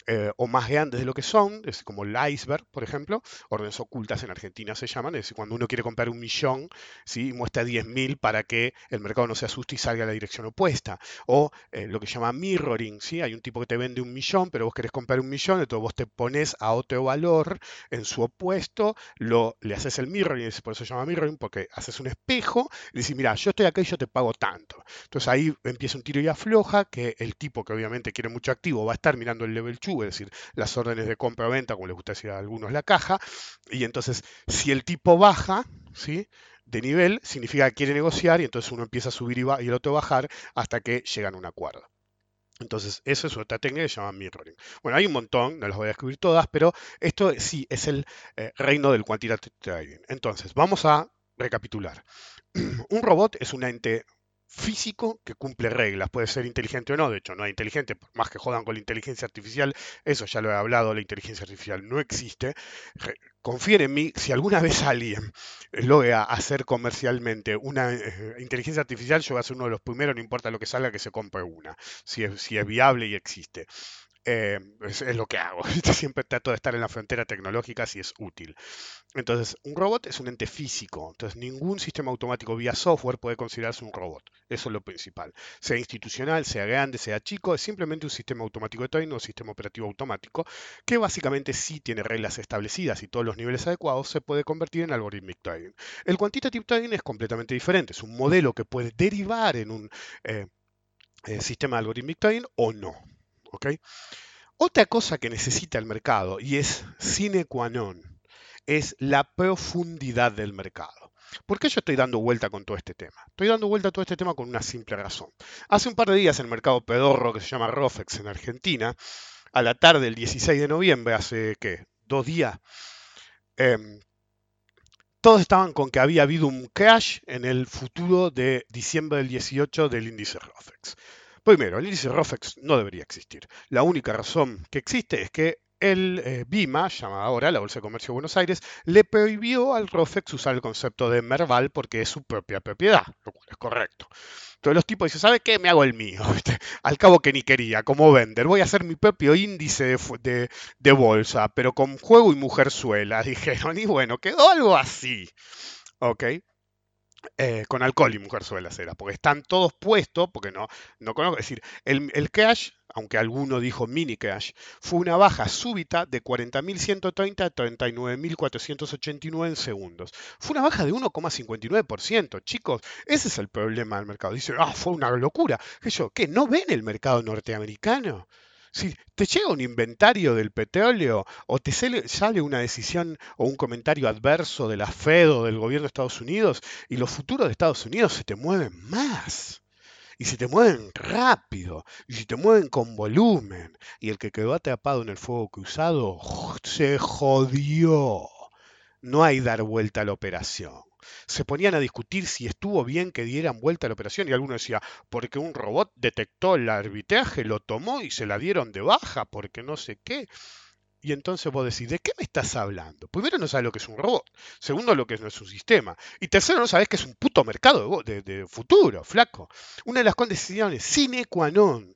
eh, o más grandes de lo que son, es como el iceberg, por ejemplo, órdenes ocultas en Argentina se llaman, es decir, cuando uno quiere comprar un millón, ¿sí? muestra 10.000 para que el mercado no se asuste y salga a la dirección opuesta, o eh, lo que se llama mirroring, ¿sí? hay un tipo que te vende un millón, pero vos querés comprar un millón, entonces vos te pones a otro valor en su opuesto, lo, le haces el mirroring, por eso se llama mirroring, porque haces un espejo y dices, mira, yo estoy acá y yo te pago tanto. Entonces ahí empieza un tiro y afloja, que el tipo que obviamente quiere mucho activo va a estar mirando el level 2 es decir, las órdenes de compra o venta, como les gusta decir a algunos, la caja, y entonces si el tipo baja, ¿sí? de nivel, significa que quiere negociar y entonces uno empieza a subir y, va, y el otro a bajar hasta que llegan a un acuerdo. Entonces, eso es otra técnica que se llama mirroring. Bueno, hay un montón, no las voy a describir todas, pero esto sí es el eh, reino del quantitative trading. Entonces, vamos a recapitular. un robot es un ente físico que cumple reglas. Puede ser inteligente o no, de hecho no hay inteligente, por más que jodan con la inteligencia artificial, eso ya lo he hablado, la inteligencia artificial no existe. Confíen en mí, si alguna vez alguien logra hacer comercialmente una eh, inteligencia artificial, yo voy a ser uno de los primeros, no importa lo que salga, que se compre una, si es, si es viable y existe. Eh, es, lo que hago. Siempre trato de estar en la frontera tecnológica si es útil. Entonces, un robot es un ente físico. Entonces, ningún sistema automático vía software puede considerarse un robot. Eso es lo principal. Sea institucional, sea grande, sea chico, es simplemente un sistema automático de trading o sistema operativo automático que básicamente sí tiene reglas establecidas y todos los niveles adecuados se puede convertir en algorithmic trading. El quantitative trading es completamente diferente. Es un modelo que puede derivar en un eh, eh, sistema algorithmic trading o no. Otra cosa que necesita el mercado, y es sine qua non, es la profundidad del mercado. ¿Por qué yo estoy dando vuelta con todo este tema? Estoy dando vuelta a todo este tema con una simple razón. Hace un par de días el mercado pedorro que se llama Rofex en Argentina, a la tarde del 16 de noviembre, hace ¿qué? dos días, em, todos estaban con que había habido un crash en el futuro de diciembre del 18 del índice Rofex. Primero, el índice ROFEX no debería existir. La única razón que existe es que el eh, BIMA, llamada ahora la Bolsa de Comercio de Buenos Aires, le prohibió al ROFEX usar el concepto de Merval porque es su propia propiedad, lo cual es correcto. Entonces los tipos dicen, ¿sabe qué? Me hago el mío. Al cabo que ni quería, como vender. Voy a hacer mi propio índice de, de bolsa, pero con juego y mujerzuela. Dijeron, y bueno, quedó algo así. ¿Ok? Eh, con alcohol y mujer suele era, porque están todos puestos, porque no, no conozco, es decir, el, cash, aunque alguno dijo mini cash, fue una baja súbita de 40.130 a 39.489 en segundos. Fue una baja de 1,59%, chicos, ese es el problema del mercado. Dice, ah, fue una locura. ¿Qué? ¿Qué? ¿No ven el mercado norteamericano? Si te llega un inventario del petróleo o te sale una decisión o un comentario adverso de la Fed o del gobierno de Estados Unidos y los futuros de Estados Unidos se te mueven más. Y se te mueven rápido, y se te mueven con volumen, y el que quedó atrapado en el fuego cruzado se jodió. No hay dar vuelta a la operación se ponían a discutir si estuvo bien que dieran vuelta a la operación y alguno decía, porque un robot detectó el arbitraje, lo tomó y se la dieron de baja, porque no sé qué. Y entonces vos decís, ¿de qué me estás hablando? Primero no sabes lo que es un robot, segundo lo que no es un sistema, y tercero no sabes que es un puto mercado de, futuro, flaco. Una de las condiciones sine qua non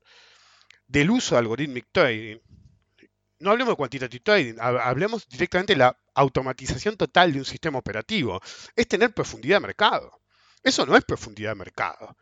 del uso de algorithmic trading no hablemos de quantitative trading, hablemos directamente de la automatización total de un sistema operativo. Es tener profundidad de mercado. Eso no es profundidad de mercado.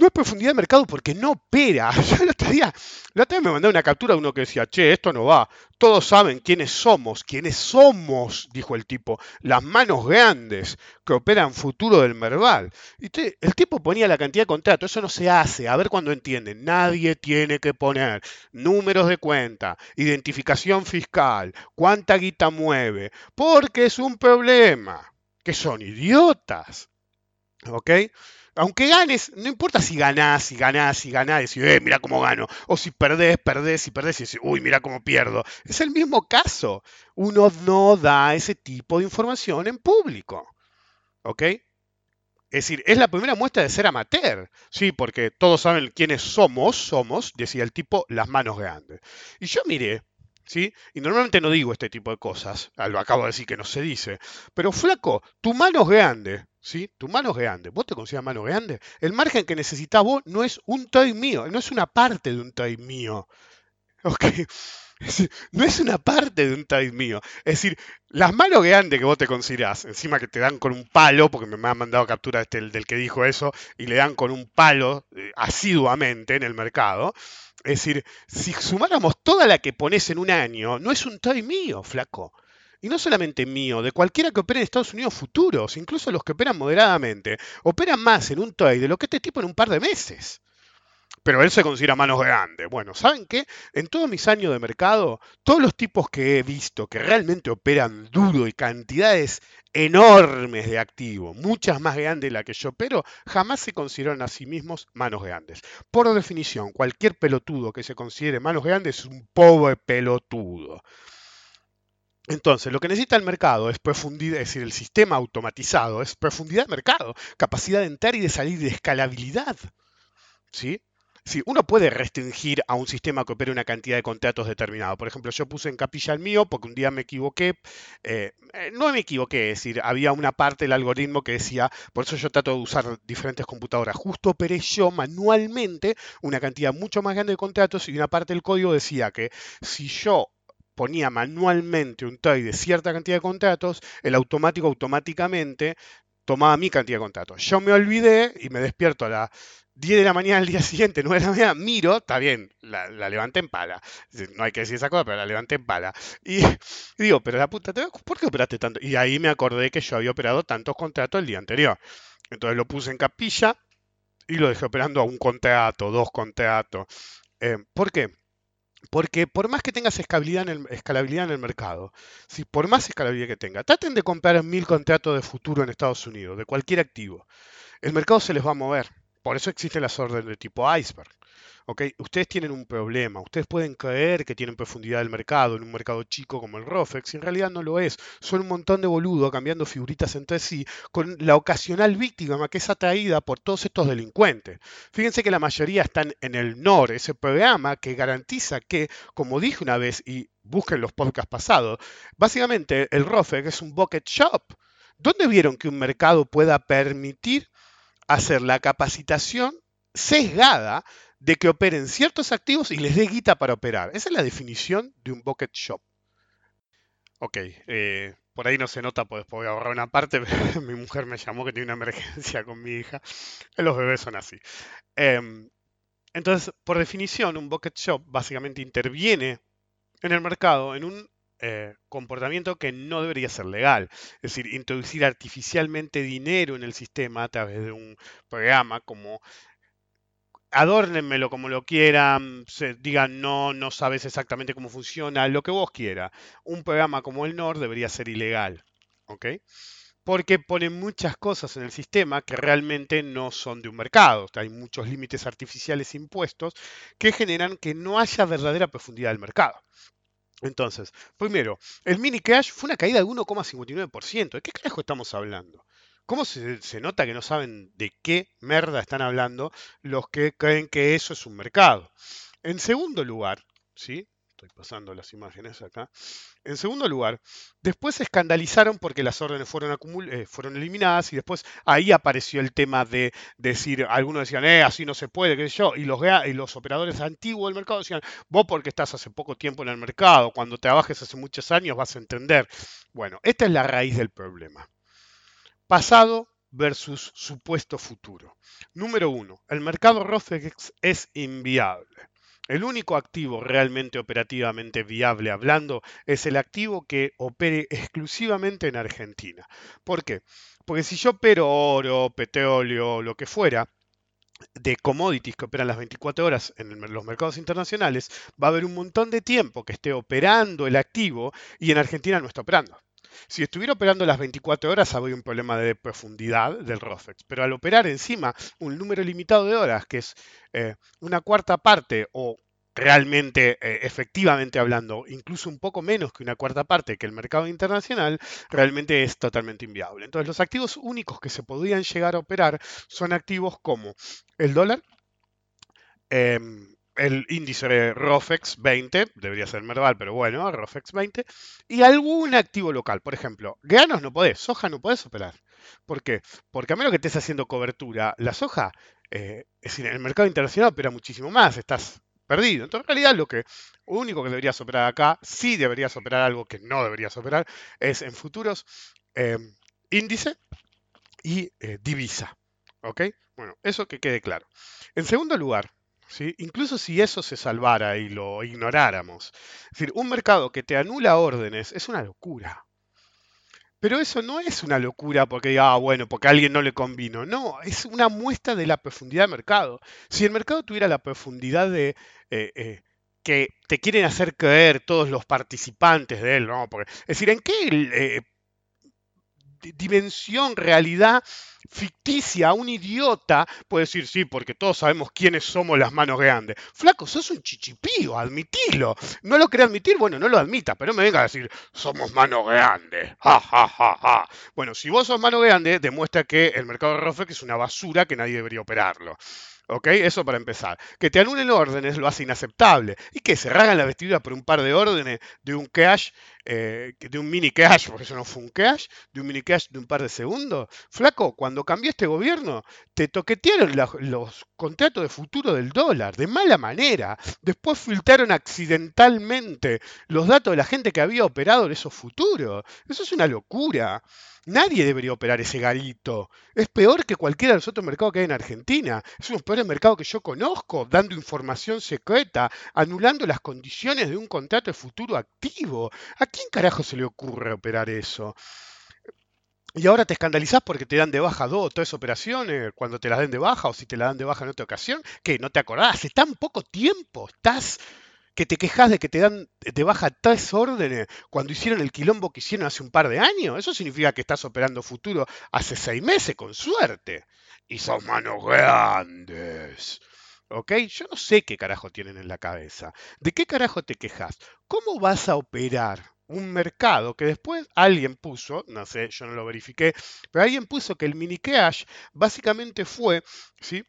No es profundidad de mercado porque no opera. Yo el otro día, la otra vez me mandé una captura de uno que decía, che, esto no va. Todos saben quiénes somos. ¿Quiénes somos? Dijo el tipo. Las manos grandes que operan futuro del Merval. Y el tipo ponía la cantidad de contratos. Eso no se hace. A ver cuando entienden. Nadie tiene que poner números de cuenta, identificación fiscal, cuánta guita mueve. Porque es un problema. Que son idiotas. ¿Ok? Aunque ganes, no importa si ganás, si ganás, si ganás, decís, eh, mira cómo gano, o si perdés, perdés, y perdés, y decís, uy, mira cómo pierdo. Es el mismo caso. Uno no da ese tipo de información en público. ¿Ok? Es decir, es la primera muestra de ser amateur, sí, porque todos saben quiénes somos, somos, decía el tipo, las manos grandes. Y yo miré, ¿sí? Y normalmente no digo este tipo de cosas, lo acabo de decir que no se dice, pero flaco, tu mano es grande, ¿sí? Tu mano es grande. ¿Vos te consideras mano grande? El margen que necesitas vos no es un trade mío, no es una parte de un trade mío. ¿Ok? No es una parte de un trade mío. Es decir, las manos grandes que vos te considerás, encima que te dan con un palo, porque me han mandado captura este, del que dijo eso, y le dan con un palo eh, asiduamente en el mercado. Es decir, si sumáramos toda la que pones en un año, no es un trade mío, flaco y no solamente mío, de cualquiera que opere en Estados Unidos futuros, incluso los que operan moderadamente, operan más en un trade de lo que este tipo en un par de meses. Pero él se considera manos grandes. Bueno, ¿saben qué? En todos mis años de mercado, todos los tipos que he visto que realmente operan duro y cantidades enormes de activos, muchas más grandes de las que yo opero, jamás se consideran a sí mismos manos grandes. Por definición, cualquier pelotudo que se considere manos grandes es un pobre pelotudo. Entonces, lo que necesita el mercado es profundidad, es decir, el sistema automatizado es profundidad de mercado, capacidad de entrar y de salir de escalabilidad. ¿Sí? Sí, uno puede restringir a un sistema que opere una cantidad de contratos determinado. Por ejemplo, yo puse en capilla el mío porque un día me equivoqué. Eh, eh, no me equivoqué, es decir, había una parte del algoritmo que decía, por eso yo trato de usar diferentes computadoras. Justo operé yo manualmente una cantidad mucho más grande de contratos y una parte del código decía que si yo ponía manualmente un trade de cierta cantidad de contratos, el automático automáticamente tomaba mi cantidad de contratos. Yo me olvidé y me despierto a la 10 de la mañana al día siguiente, 9 de la mañana, miro, está bien, la, levanté en pala. No hay que decir esa cosa, pero la levanté en pala. Y, digo, pero la puta, ¿por qué operaste tanto? Y ahí me acordé que yo había operado tantos contratos el día anterior. Entonces lo puse en capilla y lo dejé operando a un contrato, dos contratos. Eh, ¿Por qué? Porque por más que tengas escalabilidad en el, mercado, si por más escalabilidad que tenga, traten de comprar mil contratos de futuro en Estados Unidos, de cualquier activo. El mercado se les va a mover. Por eso existen las órdenes de tipo iceberg. Ustedes tienen un problema, ustedes pueden creer que tienen profundidad del mercado en un mercado chico como el ROFEX, y en realidad no lo es. Son un montón de boludos cambiando figuritas entre sí, con la ocasional víctima que es atraída por todos estos delincuentes. Fíjense que la mayoría están en el NOR, ese programa que garantiza que, como dije una vez, y busquen los podcasts pasados, básicamente el ROFEX es un bucket shop. ¿Dónde vieron que un mercado pueda permitir hacer la capacitación sesgada de que operen ciertos activos y les dé guita para operar. Esa es la definición de un bucket shop. Ok, eh, por ahí no se nota, pues voy a ahorrar una parte. mi mujer me llamó que tiene una emergencia con mi hija. Los bebés son así. Em, entonces, por definición, un bucket shop básicamente interviene en el mercado en un eh, comportamiento que no debería ser legal. Es decir, introducir artificialmente dinero en el sistema a través de un programa como adórnenmelo como lo quieran, se digan no, no sabes exactamente cómo funciona, lo que vos quieras. Un programa como el NOR debería ser ilegal. ¿Ok? Porque pone muchas cosas en el sistema que realmente no son de un mercado. hay muchos límites artificiales impuestos que generan que no haya verdadera profundidad del mercado. Entonces, primero, el mini crash fue una caída de 1,59%. ¿De qué carajo estamos hablando? ¿Cómo se, nota que no saben de qué merda están hablando los que creen que eso es un mercado? En segundo lugar, ¿sí? Estoy pasando las imágenes acá. En segundo lugar, después se escandalizaron porque las órdenes fueron, eh, fueron eliminadas y después ahí apareció el tema de decir, algunos decían, eh, así no se puede, qué sé yo, y los, y los operadores antiguos del mercado decían, vos porque estás hace poco tiempo en el mercado, cuando trabajes hace muchos años vas a entender. Bueno, esta es la raíz del problema. Pasado versus supuesto futuro. Número uno, el mercado ROFEX es inviable. El único activo realmente operativamente viable hablando es el activo que opere exclusivamente en Argentina. ¿Por qué? Porque si yo opero oro, petróleo, lo que fuera, de commodities que operan las 24 horas en los mercados internacionales, va a haber un montón de tiempo que esté operando el activo y en Argentina no está operando. Si estuviera operando las 24 horas, habría un problema de profundidad del ROFEX. Pero al operar encima un número limitado de horas, que es eh, una cuarta parte o realmente, eh, efectivamente hablando, incluso un poco menos que una cuarta parte que el mercado internacional, realmente es totalmente inviable. Entonces, los activos únicos que se podrían llegar a operar son activos como el dólar, em, el índice ROFEX 20, debería ser Merval, pero bueno, ROFEX 20, y algún activo local. Por ejemplo, granos no podés, soja no podés operar. ¿Por qué? Porque a menos que estés haciendo cobertura, la soja, eh, es en el mercado internacional opera muchísimo más, estás perdido. Entonces, en realidad, lo que único que deberías operar acá, sí deberías operar algo que no deberías operar, es en futuros eh, índice y eh, divisa. ¿Ok? Bueno, eso que quede claro. En segundo lugar, Incluso si eso se salvara y lo ignoráramos. Es decir, un mercado que te anula órdenes es una locura. Pero eso no es una locura porque diga, ah, bueno, porque a alguien no le convino. No, es una muestra de la profundidad del mercado. Si el mercado tuviera la profundidad de eh, eh, que te quieren hacer creer todos los participantes de él, ¿no? Porque, es decir, ¿en qué eh, dimensión, realidad ficticia, un idiota puede decir, sí, porque todos sabemos quiénes somos las manos grandes. Flaco, sos un chichipío, admitilo. No lo querés admitir, bueno, no lo admita, pero me venga a decir, somos manos grandes. Ja, ja, ja, ja. Bueno, si vos sos mano grande, demuestra que el mercado de Rofex es una basura que nadie debería operarlo. ¿Ok? Eso para empezar. Que te anulen órdenes lo hace inaceptable. ¿Y que se ragan la vestidura por un par de órdenes de un cash, eh, de un mini cash, porque eso no fue un cash, de un mini cash de un par de segundos? Flaco, cuando cambió este gobierno, te toquetearon los contratos de futuro del dólar, de mala manera. Después filtraron accidentalmente los datos de la gente que había operado en esos futuros. Eso es una locura. Nadie debería operar ese garito. Es peor que cualquiera de los otros mercados que hay en Argentina. Es uno de mercados que yo conozco, dando información secreta, anulando las condiciones de un contrato de futuro activo. ¿A quién carajo se le ocurre operar eso? Y ahora te escandalizás porque te dan de baja dos o tres operaciones cuando te las den de baja o si te la dan de baja en otra ocasión. que ¿No te acordás? Hace tan poco tiempo estás que te quejas de que te dan de baja tres órdenes cuando hicieron el quilombo que hicieron hace un par de años. Eso significa que estás operando futuro hace seis meses, con suerte. Y son manos grandes. ¿Ok? Yo no sé qué carajo tienen en la cabeza. ¿De qué carajo te quejas? ¿Cómo vas a operar un mercado que después alguien puso, no sé, yo no lo verifiqué, pero alguien puso que el mini cash básicamente fue, ¿sí?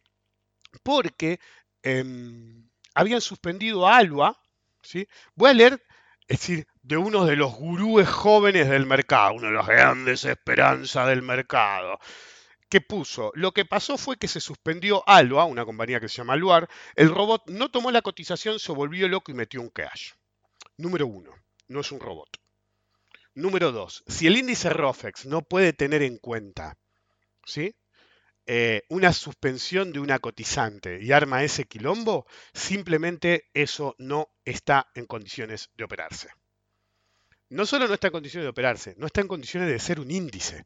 Porque em, habían suspendido a Alba, ¿sí? Voy a leer, es decir, de uno de los gurúes jóvenes del mercado, una de las grandes esperanzas del mercado, que puso, lo que pasó fue que se suspendió Alba, una compañía que se llama Aluar, el robot no tomó la cotización, se volvió loco y metió un cash. Número uno, no es un robot. Número dos, si el índice ROFEX no puede tener en cuenta, ¿sí? Eh, una suspensión de una cotizante y arma ese quilombo, simplemente eso no está en condiciones de operarse. No solo no está en condiciones de operarse, no está en condiciones de ser un índice.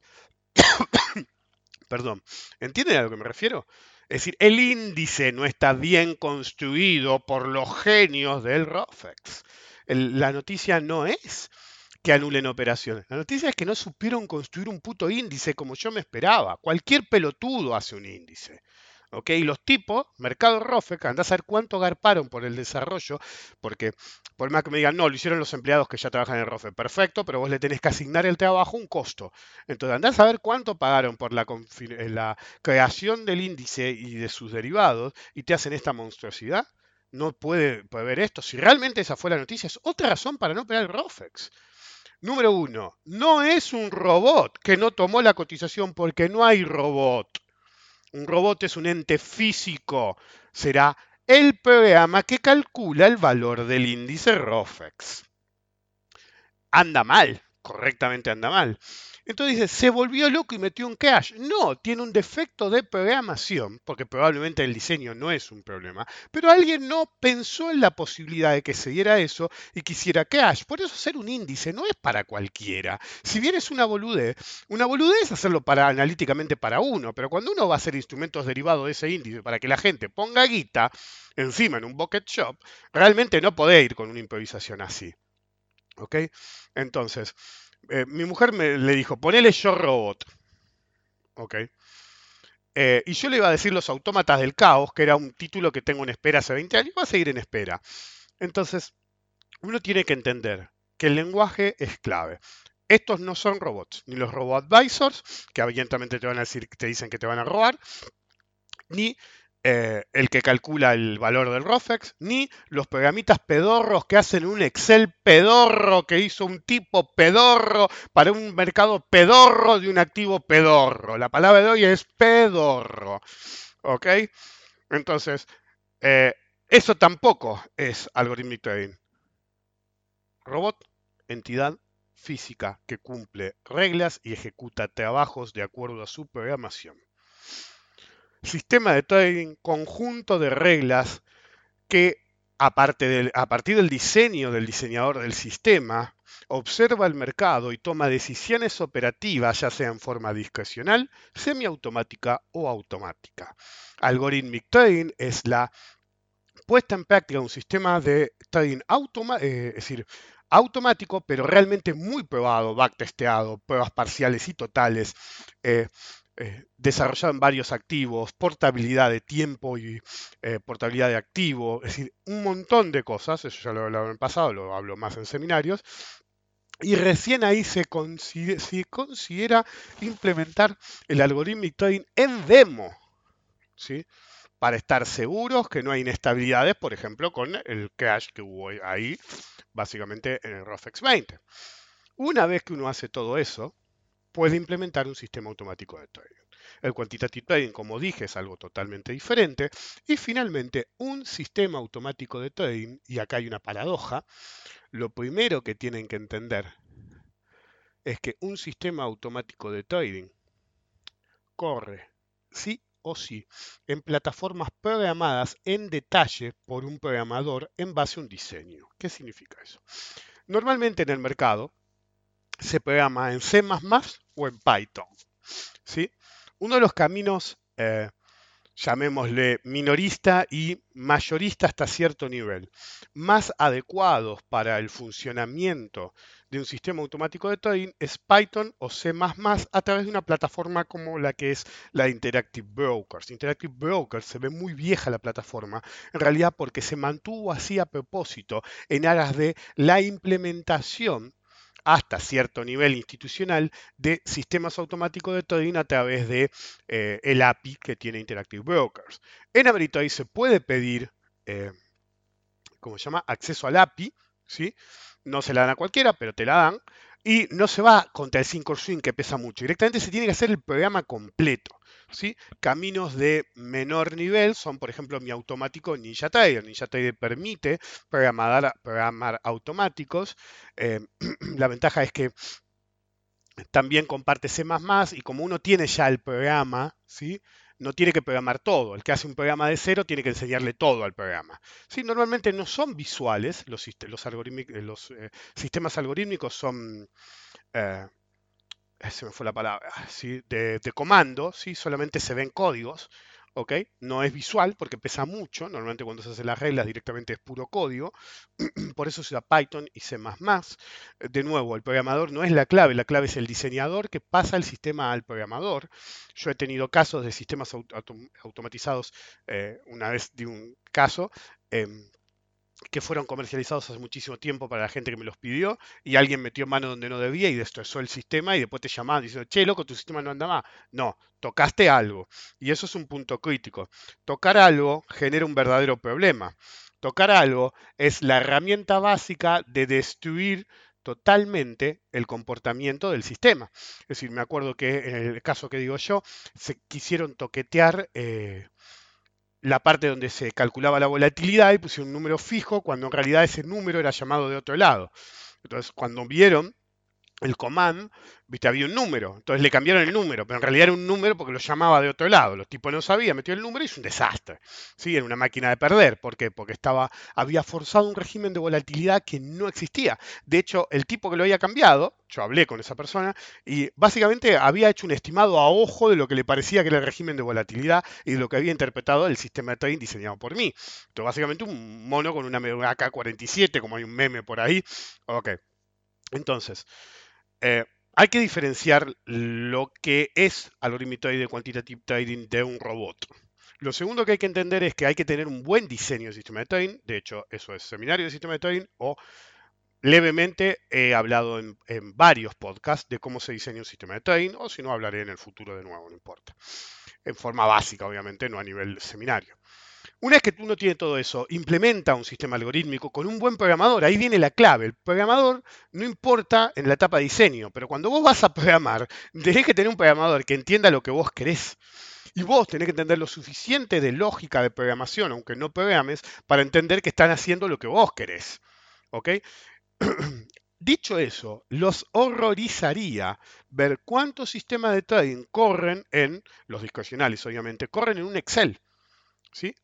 Perdón, ¿entienden a lo que me refiero? Es decir, el índice no está bien construido por los genios del ROFEX. la noticia no es que anulen operaciones. La noticia es que no supieron construir un puto índice como yo me esperaba. Cualquier pelotudo hace un índice. ¿Ok? Y los tipos, Mercado Rofe, que andás a ver cuánto garparon por el desarrollo, porque por más que me digan, no, lo hicieron los empleados que ya trabajan en Rofe, perfecto, pero vos le tenés que asignar el trabajo un costo. Entonces andás a ver cuánto pagaron por la, eh, la creación del índice y de sus derivados y te hacen esta monstruosidad. No puede, ver esto. Si realmente esa fue la noticia, es otra razón para no operar ROFEX. Número uno, no es un robot que no tomó la cotización porque no hay robot. Un robot es un ente físico. Será el programa que calcula el valor del índice ROFEX. Anda mal, correctamente anda mal. Entonces dice, se volvió loco y metió un cache. No, tiene un defecto de programación, porque probablemente el diseño no es un problema, pero alguien no pensó en la posibilidad de que se diera eso y quisiera cache. Por eso hacer un índice no es para cualquiera. Si bien es una boludez, una boludez es hacerlo para, analíticamente para uno, pero cuando uno va a hacer instrumentos derivados de ese índice para que la gente ponga guita encima en un bucket shop, realmente no puede ir con una improvisación así. ¿Ok? Entonces, eh, mi mujer me le dijo, ponele yo robot. Ok. Eh, y yo le iba a decir Los Autómatas del Caos, que era un título que tengo en espera hace 20 años, va a seguir en espera. Entonces, uno tiene que entender que el lenguaje es clave. Estos no son robots, ni los robot advisors, que evidentemente te van a decir, te dicen que te van a robar, ni eh, el que calcula el valor del ROFEX, ni los programitas pedorros que hacen un Excel pedorro que hizo un tipo pedorro para un mercado pedorro de un activo pedorro. La palabra de hoy es pedorro. ¿Ok? Entonces, eh, eso tampoco es algoritmic trading. Robot, entidad física que cumple reglas y ejecuta trabajos de acuerdo a su programación sistema de trading, conjunto de reglas que a partir del diseño del diseñador del sistema, observa el mercado y toma decisiones operativas, ya sea en forma discrecional, semiautomática o automática. Algorithmic Trading es la puesta en práctica de un sistema de trading automático, eh, es decir, automático, pero realmente muy probado, backtesteado, pruebas parciales y totales, eh, eh, desarrollado en varios activos, portabilidad de tiempo y eh, portabilidad de activo, es decir, un montón de cosas, eso ya lo he hablado en el pasado, lo hablo más en seminarios, y recién ahí se considera, implementar el algoritmo trading en demo, ¿sí? Para estar seguros que no hay inestabilidades, por ejemplo, con el crash que hubo ahí, básicamente en el ROFEX 20. Una vez que uno hace todo eso, puede implementar un sistema automático de trading. El quantitative trading, como dije, es algo totalmente diferente. Y finalmente, un sistema automático de trading, y acá hay una paradoja, lo primero que tienen que entender es que un sistema automático de trading corre sí o sí en plataformas programadas en detalle por un programador en base a un diseño. ¿Qué significa eso? Normalmente en el mercado se programa en C++ o en Python. ¿sí? Uno de los caminos, eh, llamémosle minorista y mayorista hasta cierto nivel, más adecuados para el funcionamiento de un sistema automático de trading es Python o C++ a través de una plataforma como la que es la Interactive Brokers. Interactive Brokers se ve muy vieja la plataforma, en realidad porque se mantuvo así a propósito en aras de la implementación hasta cierto nivel institucional de sistemas automáticos de trading a través de eh, el API que tiene Interactive Brokers. En Ameritrade se puede pedir, eh, ¿cómo se llama?, acceso al API, ¿sí? No se la dan a cualquiera, pero te la dan. Y no se va contra el Sync Swing que pesa mucho. Directamente se tiene que hacer el programa completo. ¿Sí? Caminos de menor nivel son, por ejemplo, mi automático Ninja Trader. Ninja permite programar, programar automáticos. Eh, la ventaja es que también comparte C++ y como uno tiene ya el programa, ¿sí? no tiene que programar todo. El que hace un programa de cero tiene que enseñarle todo al programa. ¿Sí? Normalmente no son visuales, los, los, los eh, sistemas algorítmicos son... Eh, se me fue la palabra, ¿sí? de, de comando, ¿sí? solamente se ven códigos, ¿ok? No es visual porque pesa mucho, normalmente cuando se hacen las reglas directamente es puro código, por eso se usa Python y C++. De nuevo, el programador no es la clave, la clave es el diseñador que pasa el sistema al programador. Yo he tenido casos de sistemas automatizados, eh, una vez de un caso, em, que fueron comercializados hace muchísimo tiempo para la gente que me los pidió y alguien metió mano donde no debía y destrozó el sistema y después te llamaban diciendo, che, loco, tu sistema no anda más. No, tocaste algo. Y eso es un punto crítico. Tocar algo genera un verdadero problema. Tocar algo es la herramienta básica de destruir totalmente el comportamiento del sistema. Es decir, me acuerdo que en el caso que digo yo, se quisieron toquetear eh, la parte donde se calculaba la volatilidad y pusieron un número fijo cuando en realidad ese número era llamado de otro lado. Entonces, cuando vieron el command, viste, había un número. Entonces le cambiaron el número, pero en realidad era un número porque lo llamaba de otro lado. Los tipos no sabían, metió el número y es un desastre. ¿sí? Era una máquina de perder. ¿Por qué? Porque estaba, había forzado un régimen de volatilidad que no existía. De hecho, el tipo que lo había cambiado, yo hablé con esa persona, y básicamente había hecho un estimado a ojo de lo que le parecía que era el régimen de volatilidad y de lo que había interpretado el sistema de trading diseñado por mí. Entonces, básicamente un mono con una AK-47, como hay un meme por ahí. Ok. Entonces, eh, hay que diferenciar lo que es algoritmo de quantitative trading de un robot. Lo segundo que hay que entender es que hay que tener un buen diseño de sistema de trading. De hecho, eso es seminario de sistema de trading o levemente he hablado en, en, varios podcasts de cómo se diseña un sistema de trading o si no hablaré en el futuro de nuevo, no importa. En forma básica, obviamente, no a nivel seminario. Una vez que uno tiene todo eso, implementa un sistema algorítmico con un buen programador. Ahí viene la clave. El programador no importa en la etapa de diseño, pero cuando vos vas a programar, tenés que tener un programador que entienda lo que vos querés. Y vos tenés que entender lo suficiente de lógica de programación, aunque no programes, para entender que están haciendo lo que vos querés. ¿Ok? Dicho eso, los horrorizaría ver cuántos sistemas de trading corren en, los discrecionales obviamente, corren en un Excel.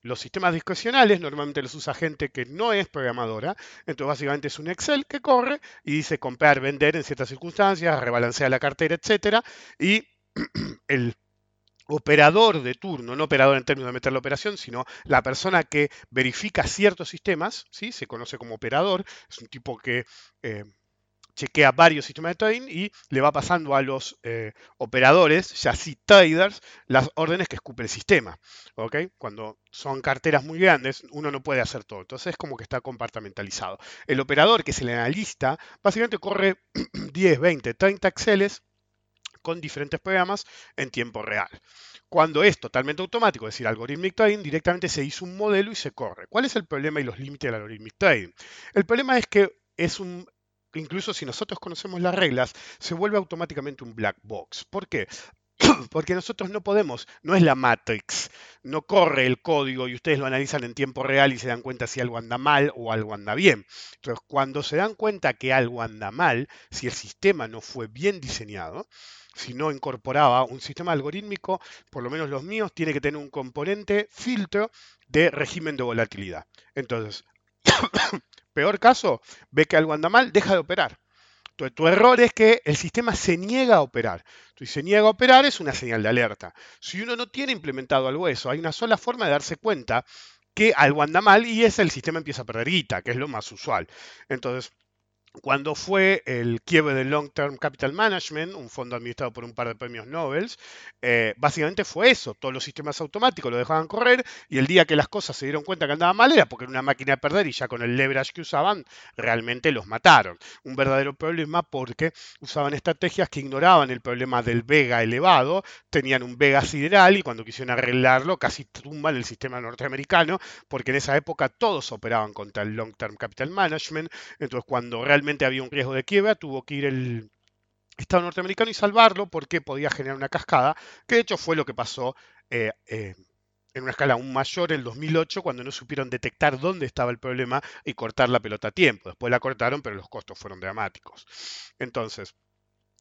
Los sistemas discrecionales normalmente los usa gente que no es programadora, entonces básicamente es un Excel que corre y dice comprar, vender en ciertas circunstancias, rebalancea la cartera, etcétera, y el operador de turno, no operador en términos de meter la operación, sino la persona que verifica ciertos sistemas, ¿sí? se conoce como operador, es un tipo que eh, chequea varios sistemas de trading y le va pasando a los eh, operadores, ya sí traders, las órdenes que escupe el sistema. Cuando son carteras muy grandes, uno no puede hacer todo. Entonces es como que está compartimentalizado. El operador, que es el analista, básicamente corre 10, 20, 30 Exceles con diferentes programas en tiempo real. Cuando es totalmente automático, es decir, algorithmic trading, directamente se hizo un modelo y se corre. ¿Cuál es el problema y los límites del algorithmic trading? El problema es que es un incluso si nosotros conocemos las reglas, se vuelve automáticamente un black box. ¿Por qué? Porque nosotros no podemos, no es la Matrix, no corre el código y ustedes lo analizan en tiempo real y se dan cuenta si algo anda mal o algo anda bien. Entonces, cuando se dan cuenta que algo anda mal, si el sistema no fue bien diseñado, si no incorporaba un sistema algorítmico, por lo menos los míos, tiene que tener un componente filtro de régimen de volatilidad. Entonces, Peor caso, ve que algo anda mal, deja de operar. Tu error es que el sistema se niega a operar. Entonces, se niega a operar es una señal de alerta. Si uno no tiene implementado algo eso, hay una sola forma de darse cuenta que algo anda mal y es el sistema empieza a perder guita, que es lo más usual. Entonces, cuando fue el quiebre del Long Term Capital Management, un fondo administrado por un par de premios Nobel, eh, básicamente fue eso, todos los sistemas automáticos lo dejaban correr y el día que las cosas se dieron cuenta que andaban mal era porque era una máquina de perder y ya con el leverage que usaban realmente los mataron. Un verdadero problema porque usaban estrategias que ignoraban el problema del vega elevado, tenían un vega sideral y cuando quisieron arreglarlo casi tumban el sistema norteamericano porque en esa época todos operaban contra el Long Term Capital Management, entonces cuando realmente había un riesgo de quiebra, tuvo que ir el Estado norteamericano y salvarlo porque podía generar una cascada, que de hecho fue lo que pasó eh, eh, en una escala aún mayor en el 2008 cuando no supieron detectar dónde estaba el problema y cortar la pelota a tiempo. Después la cortaron, pero los costos fueron dramáticos. Entonces,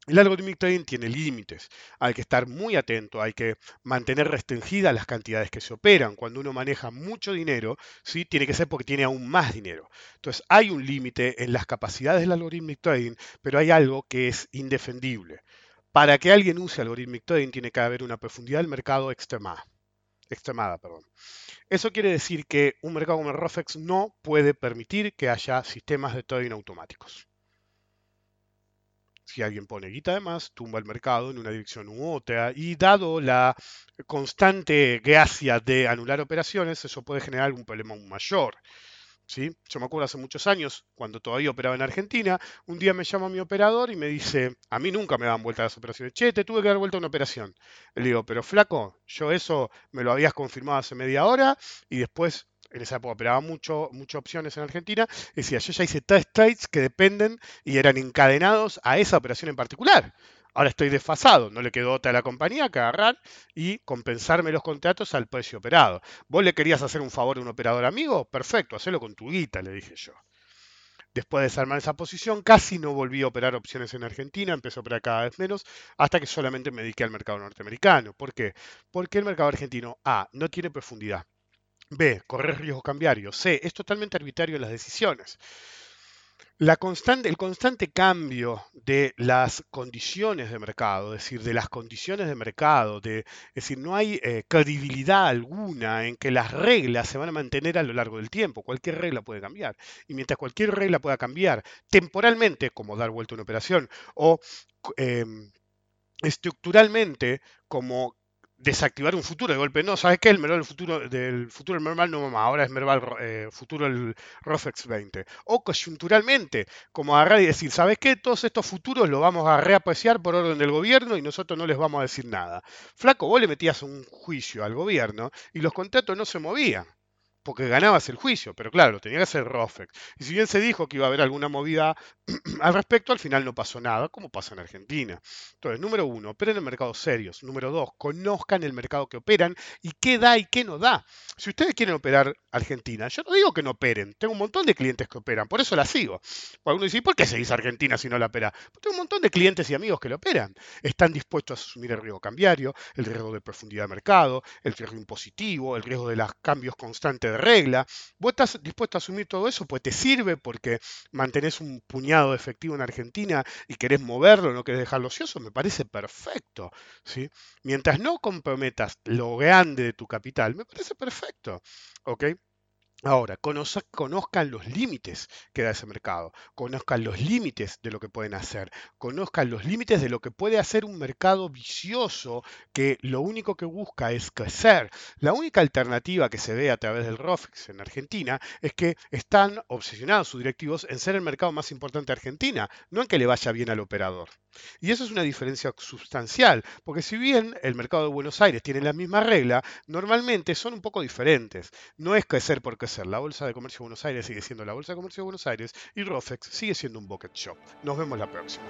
el algoritmo trading tiene límites, hay que estar muy atento, hay que mantener restringidas las cantidades que se operan. Cuando uno maneja mucho dinero, ¿sí? tiene que ser porque tiene aún más dinero. Entonces hay un límite en las capacidades del algorithmic trading, pero hay algo que es indefendible. Para que alguien use algorithmic trading tiene que haber una profundidad del mercado extremada. extremada perdón. Eso quiere decir que un mercado como el ROFEX no puede permitir que haya sistemas de trading automáticos. Si alguien pone guita de más, tumba el mercado en una dirección u otra. Y dado la constante gracia de anular operaciones, eso puede generar un problema aún mayor. ¿Sí? Yo me acuerdo hace muchos años, cuando todavía operaba en Argentina, un día me llama mi operador y me dice, a mí nunca me dan vuelta las operaciones. Che, te tuve que dar vuelta una operación. Le digo, pero flaco, yo eso me lo habías confirmado hace media hora y después en esa época operaba mucho, muchas opciones en Argentina, decía, yo ya hice tres trades que dependen y eran encadenados a esa operación en particular. Ahora estoy desfasado, no le quedó otra a la compañía que agarrar y compensarme los contratos al precio operado. ¿Vos le querías hacer un favor a un operador amigo? Perfecto, hacelo con tu guita, le dije yo. Después de desarmar esa posición, casi no volví a operar opciones en Argentina, empecé a operar cada vez menos, hasta que solamente me dediqué al mercado norteamericano. ¿Por qué? Porque el mercado argentino, A, no tiene profundidad. B. Correr riesgo cambiario. C. Es totalmente arbitrario las decisiones. El constante cambio de las condiciones de mercado, es decir, de las condiciones de mercado, de, es decir, no hay eh, credibilidad alguna en que las reglas se van a mantener a lo largo del tiempo. Cualquier regla puede cambiar. Y mientras cualquier regla pueda cambiar temporalmente, como dar vuelta a una operación, o em, estructuralmente, como desactivar un futuro de golpe. No, ¿sabes qué? El Merval del futuro del futuro del Merval no mamá, ahora es Merval eh, futuro el Rofex 20. O coyunturalmente, como agarrar y decir, ¿sabes qué? Todos estos futuros los vamos a reapreciar por orden del gobierno y nosotros no les vamos a decir nada. Flaco, vos le metías un juicio al gobierno y los contratos no se movían porque ganabas el juicio, pero claro, tenía que ser Rofex. Y si bien se dijo que iba a haber alguna movida al respecto, al final no pasó nada, como pasa en Argentina. Entonces, número uno, operen en mercados serios. Número dos, conozcan el mercado que operan y qué da y qué no da. Si ustedes quieren operar Argentina, yo no digo que no operen, tengo un montón de clientes que operan, por eso la sigo. Uno dice, ¿por qué seguís Argentina si no la opera? Porque tengo un montón de clientes y amigos que lo operan. Están dispuestos a asumir el riesgo cambiario, el riesgo de profundidad de mercado, el riesgo impositivo, el riesgo de los cambios constantes regla. Vos estás dispuesto a asumir todo eso, pues te sirve porque mantenés un puñado de efectivo en Argentina y querés moverlo, no querés dejarlo ocioso, me parece perfecto. ¿sí? Mientras no comprometas lo grande de tu capital, me parece perfecto. ¿ok? Ahora, conozcan los límites que da ese mercado, conozcan los límites de lo que pueden hacer, conozcan los límites de lo que puede hacer un mercado vicioso que lo único que busca es crecer. La única alternativa que se ve a través del ROFEX en Argentina es que están obsesionados sus directivos en ser el mercado más importante de Argentina, no en que le vaya bien al operador. Y eso es una diferencia sustancial, porque si bien el mercado de Buenos Aires tiene la misma regla, normalmente son un poco diferentes. No es crecer por crecer. La Bolsa de Comercio de Buenos Aires sigue siendo la Bolsa de Comercio de Buenos Aires y Rofex sigue siendo un bucket shop. Nos vemos la próxima.